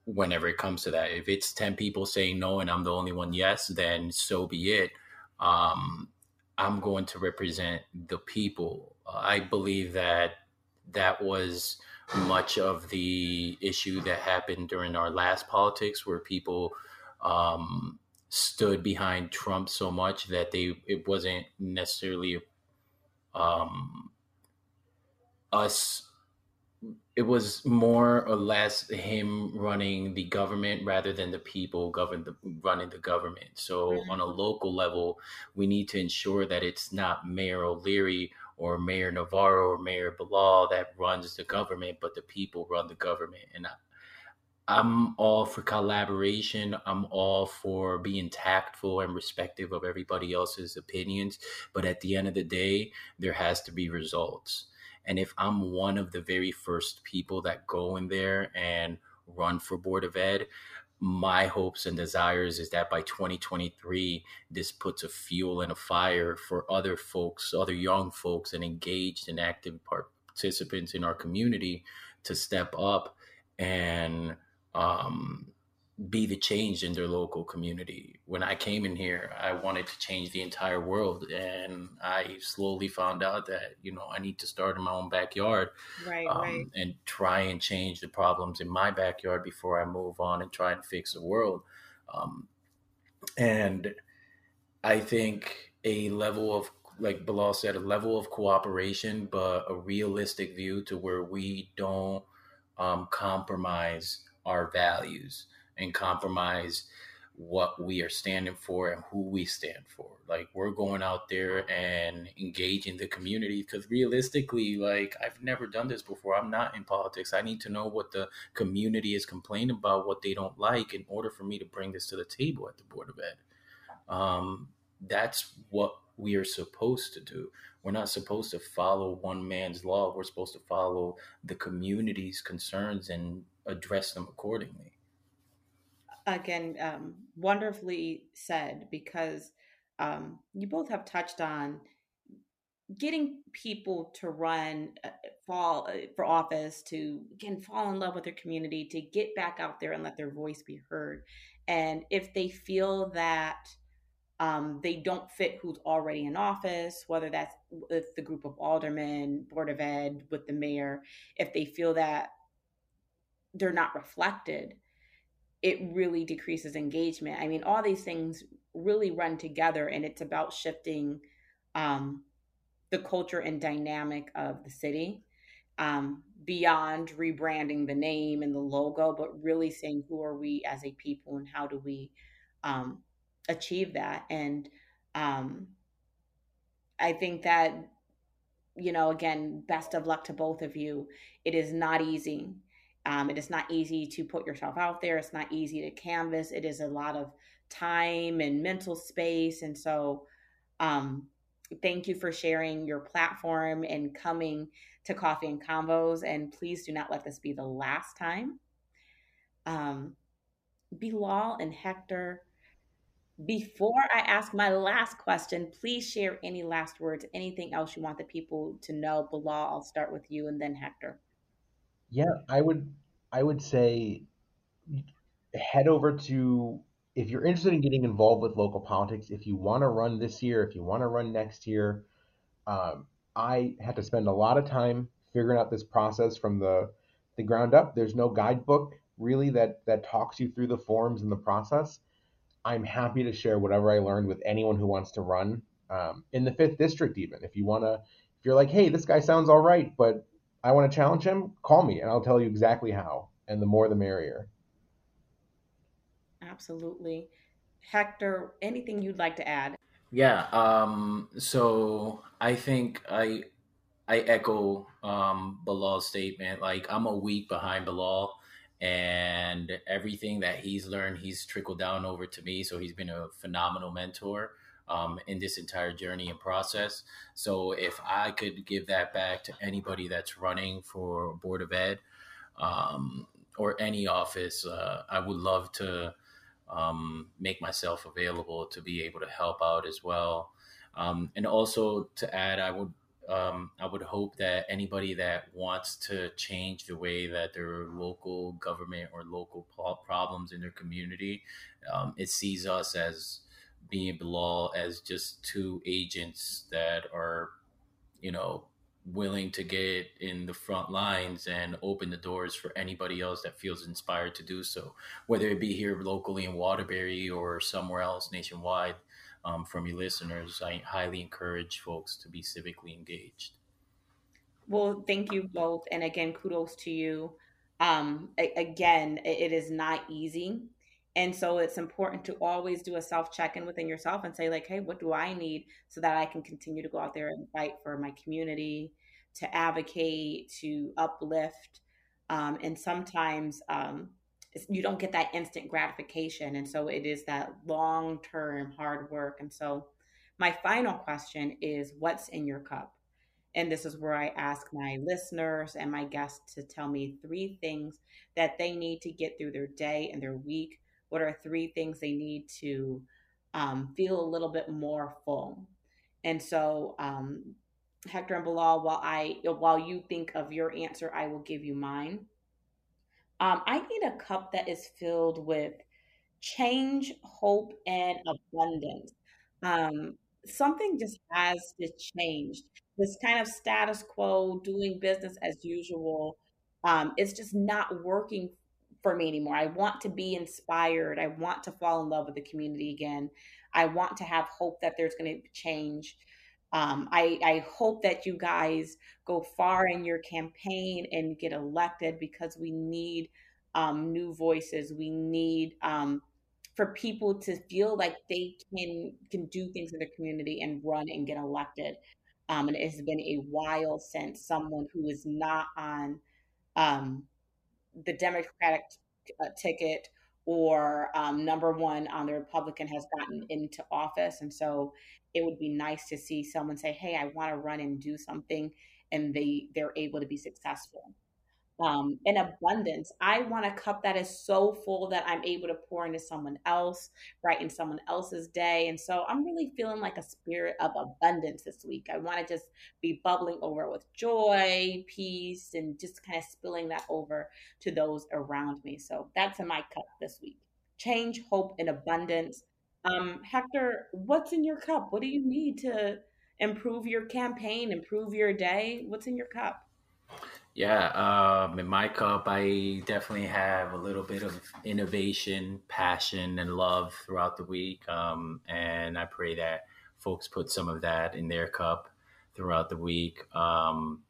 whenever it comes to that. If it's 10 people saying no and I'm the only one yes, then so be it. Um, I'm going to represent the people. I believe that that was much of the issue that happened during our last politics, where people um, stood behind Trump so much that they it wasn't necessarily um, us it was more or less him running the government rather than the people govern the, running the government. So mm-hmm. on a local level, we need to ensure that it's not Mayor O'Leary or Mayor Navarro or Mayor Bilal that runs the government, but the people run the government. And I, I'm all for collaboration. I'm all for being tactful and respectful of everybody else's opinions. But at the end of the day, there has to be results. And if I'm one of the very first people that go in there and run for Board of Ed, my hopes and desires is that by 2023, this puts a fuel and a fire for other folks, other young folks, and engaged and active participants in our community to step up and um, be the change in their local community. When I came in here, I wanted to change the entire world, and I slowly found out that you know I need to start in my own backyard, right, um, right. and try and change the problems in my backyard before I move on and try and fix the world. Um, and I think a level of like Bilal said, a level of cooperation, but a realistic view to where we don't um, compromise our values and compromise what we are standing for and who we stand for. Like we're going out there and engaging the community because realistically, like I've never done this before. I'm not in politics. I need to know what the community is complaining about, what they don't like, in order for me to bring this to the table at the Board of Ed. Um, that's what we are supposed to do. We're not supposed to follow one man's law. We're supposed to follow the community's concerns and address them accordingly. Again, um, wonderfully said because um, you both have touched on getting people to run uh, fall uh, for office to again fall in love with their community to get back out there and let their voice be heard and if they feel that um, they don't fit who's already in office whether that's with the group of aldermen board of ed with the mayor if they feel that they're not reflected, it really decreases engagement. I mean, all these things really run together, and it's about shifting um, the culture and dynamic of the city um, beyond rebranding the name and the logo, but really saying who are we as a people and how do we um, achieve that. And um, I think that, you know, again, best of luck to both of you. It is not easy. Um, it is not easy to put yourself out there. It's not easy to canvas. It is a lot of time and mental space. And so, um, thank you for sharing your platform and coming to Coffee and Convos. And please do not let this be the last time. Um, Bilal and Hector, before I ask my last question, please share any last words, anything else you want the people to know. Bilal, I'll start with you and then Hector. Yeah, I would I would say head over to if you're interested in getting involved with local politics, if you want to run this year, if you want to run next year, um, I had to spend a lot of time figuring out this process from the the ground up. There's no guidebook really that that talks you through the forms and the process. I'm happy to share whatever I learned with anyone who wants to run um, in the fifth district. Even if you want to, if you're like, hey, this guy sounds all right, but I want to challenge him, call me and I'll tell you exactly how. And the more the merrier. Absolutely. Hector, anything you'd like to add? Yeah. Um, so I think I I echo um, Bilal's statement. Like I'm a week behind Bilal, and everything that he's learned, he's trickled down over to me. So he's been a phenomenal mentor um, in this entire journey and process. So if I could give that back to anybody that's running for Board of Ed um, or any office, uh, I would love to um, make myself available to be able to help out as well. Um, and also to add, I would um, I would hope that anybody that wants to change the way that their local government or local problems in their community, um, it sees us as being Bilal as just two agents that are, you know, willing to get in the front lines and open the doors for anybody else that feels inspired to do so, whether it be here locally in Waterbury or somewhere else nationwide um, from your listeners, I highly encourage folks to be civically engaged. Well, thank you both. And again, kudos to you. Um, again, it is not easy. And so it's important to always do a self check in within yourself and say, like, hey, what do I need so that I can continue to go out there and fight for my community, to advocate, to uplift. Um, and sometimes um, you don't get that instant gratification. And so it is that long term hard work. And so my final question is what's in your cup? And this is where i ask my listeners and my guests to tell me three things that they need to get through their day and their week what are three things they need to um, feel a little bit more full and so um, hector and bilal while i while you think of your answer i will give you mine um, I need a cup that is filled with change, hope, and abundance. Um, something just has to change. This kind of status quo, doing business as usual, um, it's just not working for me anymore. I want to be inspired. I want to fall in love with the community again. I want to have hope that there's going to change. Um, I, I hope that you guys go far in your campaign and get elected because we need um, new voices. We need um, for people to feel like they can can do things in the community and run and get elected. Um, and it has been a while since someone who is not on um, the Democratic uh, ticket or um, number one on the Republican has gotten into office. And so it would be nice to see someone say, "Hey, I want to run and do something," and they they're able to be successful. Um, in abundance, I want a cup that is so full that I'm able to pour into someone else, right in someone else's day. And so I'm really feeling like a spirit of abundance this week. I want to just be bubbling over with joy, peace, and just kind of spilling that over to those around me. So that's in my cup this week. Change, hope, and abundance. Um, Hector, what's in your cup? What do you need to improve your campaign, improve your day? What's in your cup? Yeah, um, in my cup, I definitely have a little bit of innovation, passion, and love throughout the week. Um, and I pray that folks put some of that in their cup throughout the week. Um,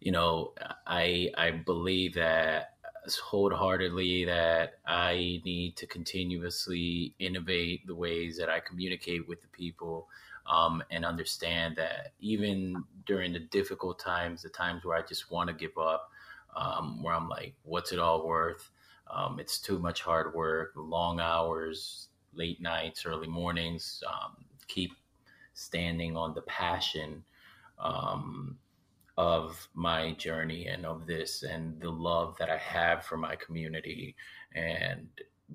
you know, I I believe that wholeheartedly that I need to continuously innovate the ways that I communicate with the people um, and understand that even during the difficult times, the times where I just want to give up, um, where I'm like, what's it all worth? Um, it's too much hard work, long hours, late nights, early mornings. Um, keep standing on the passion um, of my journey and of this and the love that I have for my community. And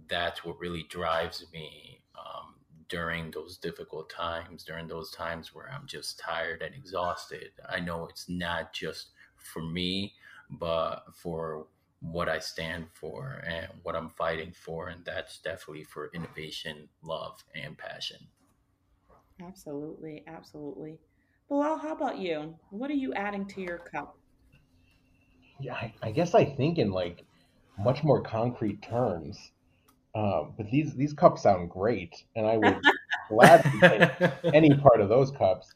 that's what really drives me during those difficult times, during those times where I'm just tired and exhausted. I know it's not just for me, but for what I stand for and what I'm fighting for. And that's definitely for innovation, love, and passion. Absolutely. Absolutely. Bilal, how about you? What are you adding to your cup? Yeah, I, I guess I think in like much more concrete terms. Um, but these these cups sound great, and I would gladly take any part of those cups.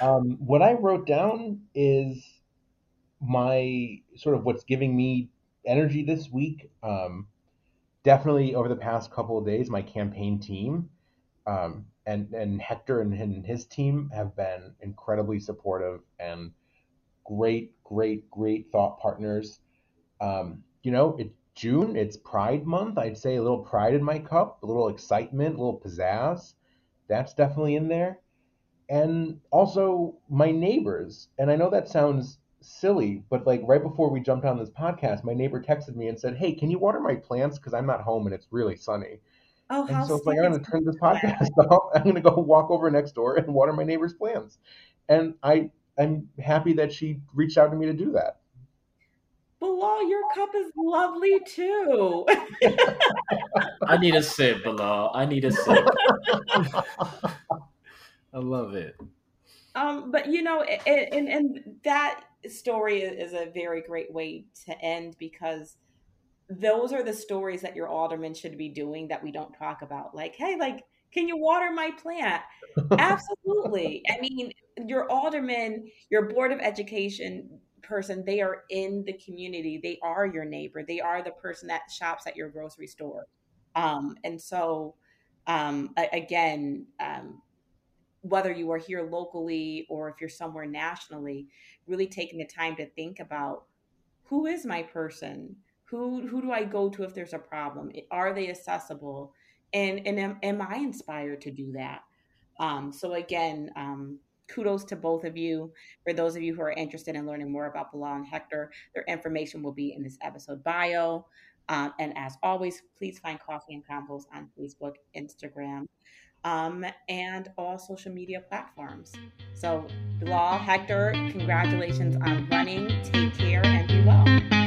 Um, what I wrote down is my sort of what's giving me energy this week. Um, definitely over the past couple of days, my campaign team um, and and Hector and, and his team have been incredibly supportive and great, great, great thought partners. Um, you know, it June, it's Pride Month. I'd say a little pride in my cup, a little excitement, a little pizzazz. That's definitely in there. And also my neighbors. And I know that sounds silly, but like right before we jumped on this podcast, my neighbor texted me and said, Hey, can you water my plants? Because I'm not home and it's really sunny. Oh, And how so it's like I'm gonna turn this podcast off. I'm gonna go walk over next door and water my neighbor's plants. And I I'm happy that she reached out to me to do that. Bilal, your cup is lovely too. I need a sip, Bilal. I need a sip. I love it. Um, but you know, a- and and that story is a very great way to end because those are the stories that your alderman should be doing that we don't talk about. Like, hey, like, can you water my plant? Absolutely. I mean, your alderman, your board of education person, they are in the community. They are your neighbor. They are the person that shops at your grocery store. Um, and so, um, again, um, whether you are here locally or if you're somewhere nationally, really taking the time to think about who is my person? Who who do I go to if there's a problem? Are they accessible? And and am, am I inspired to do that? Um, so again, um, kudos to both of you. For those of you who are interested in learning more about Bilal and Hector, their information will be in this episode bio. Um, and as always, please find Coffee and Combos on Facebook, Instagram, um, and all social media platforms. So, Bilal, Hector, congratulations on running. Take care and be well.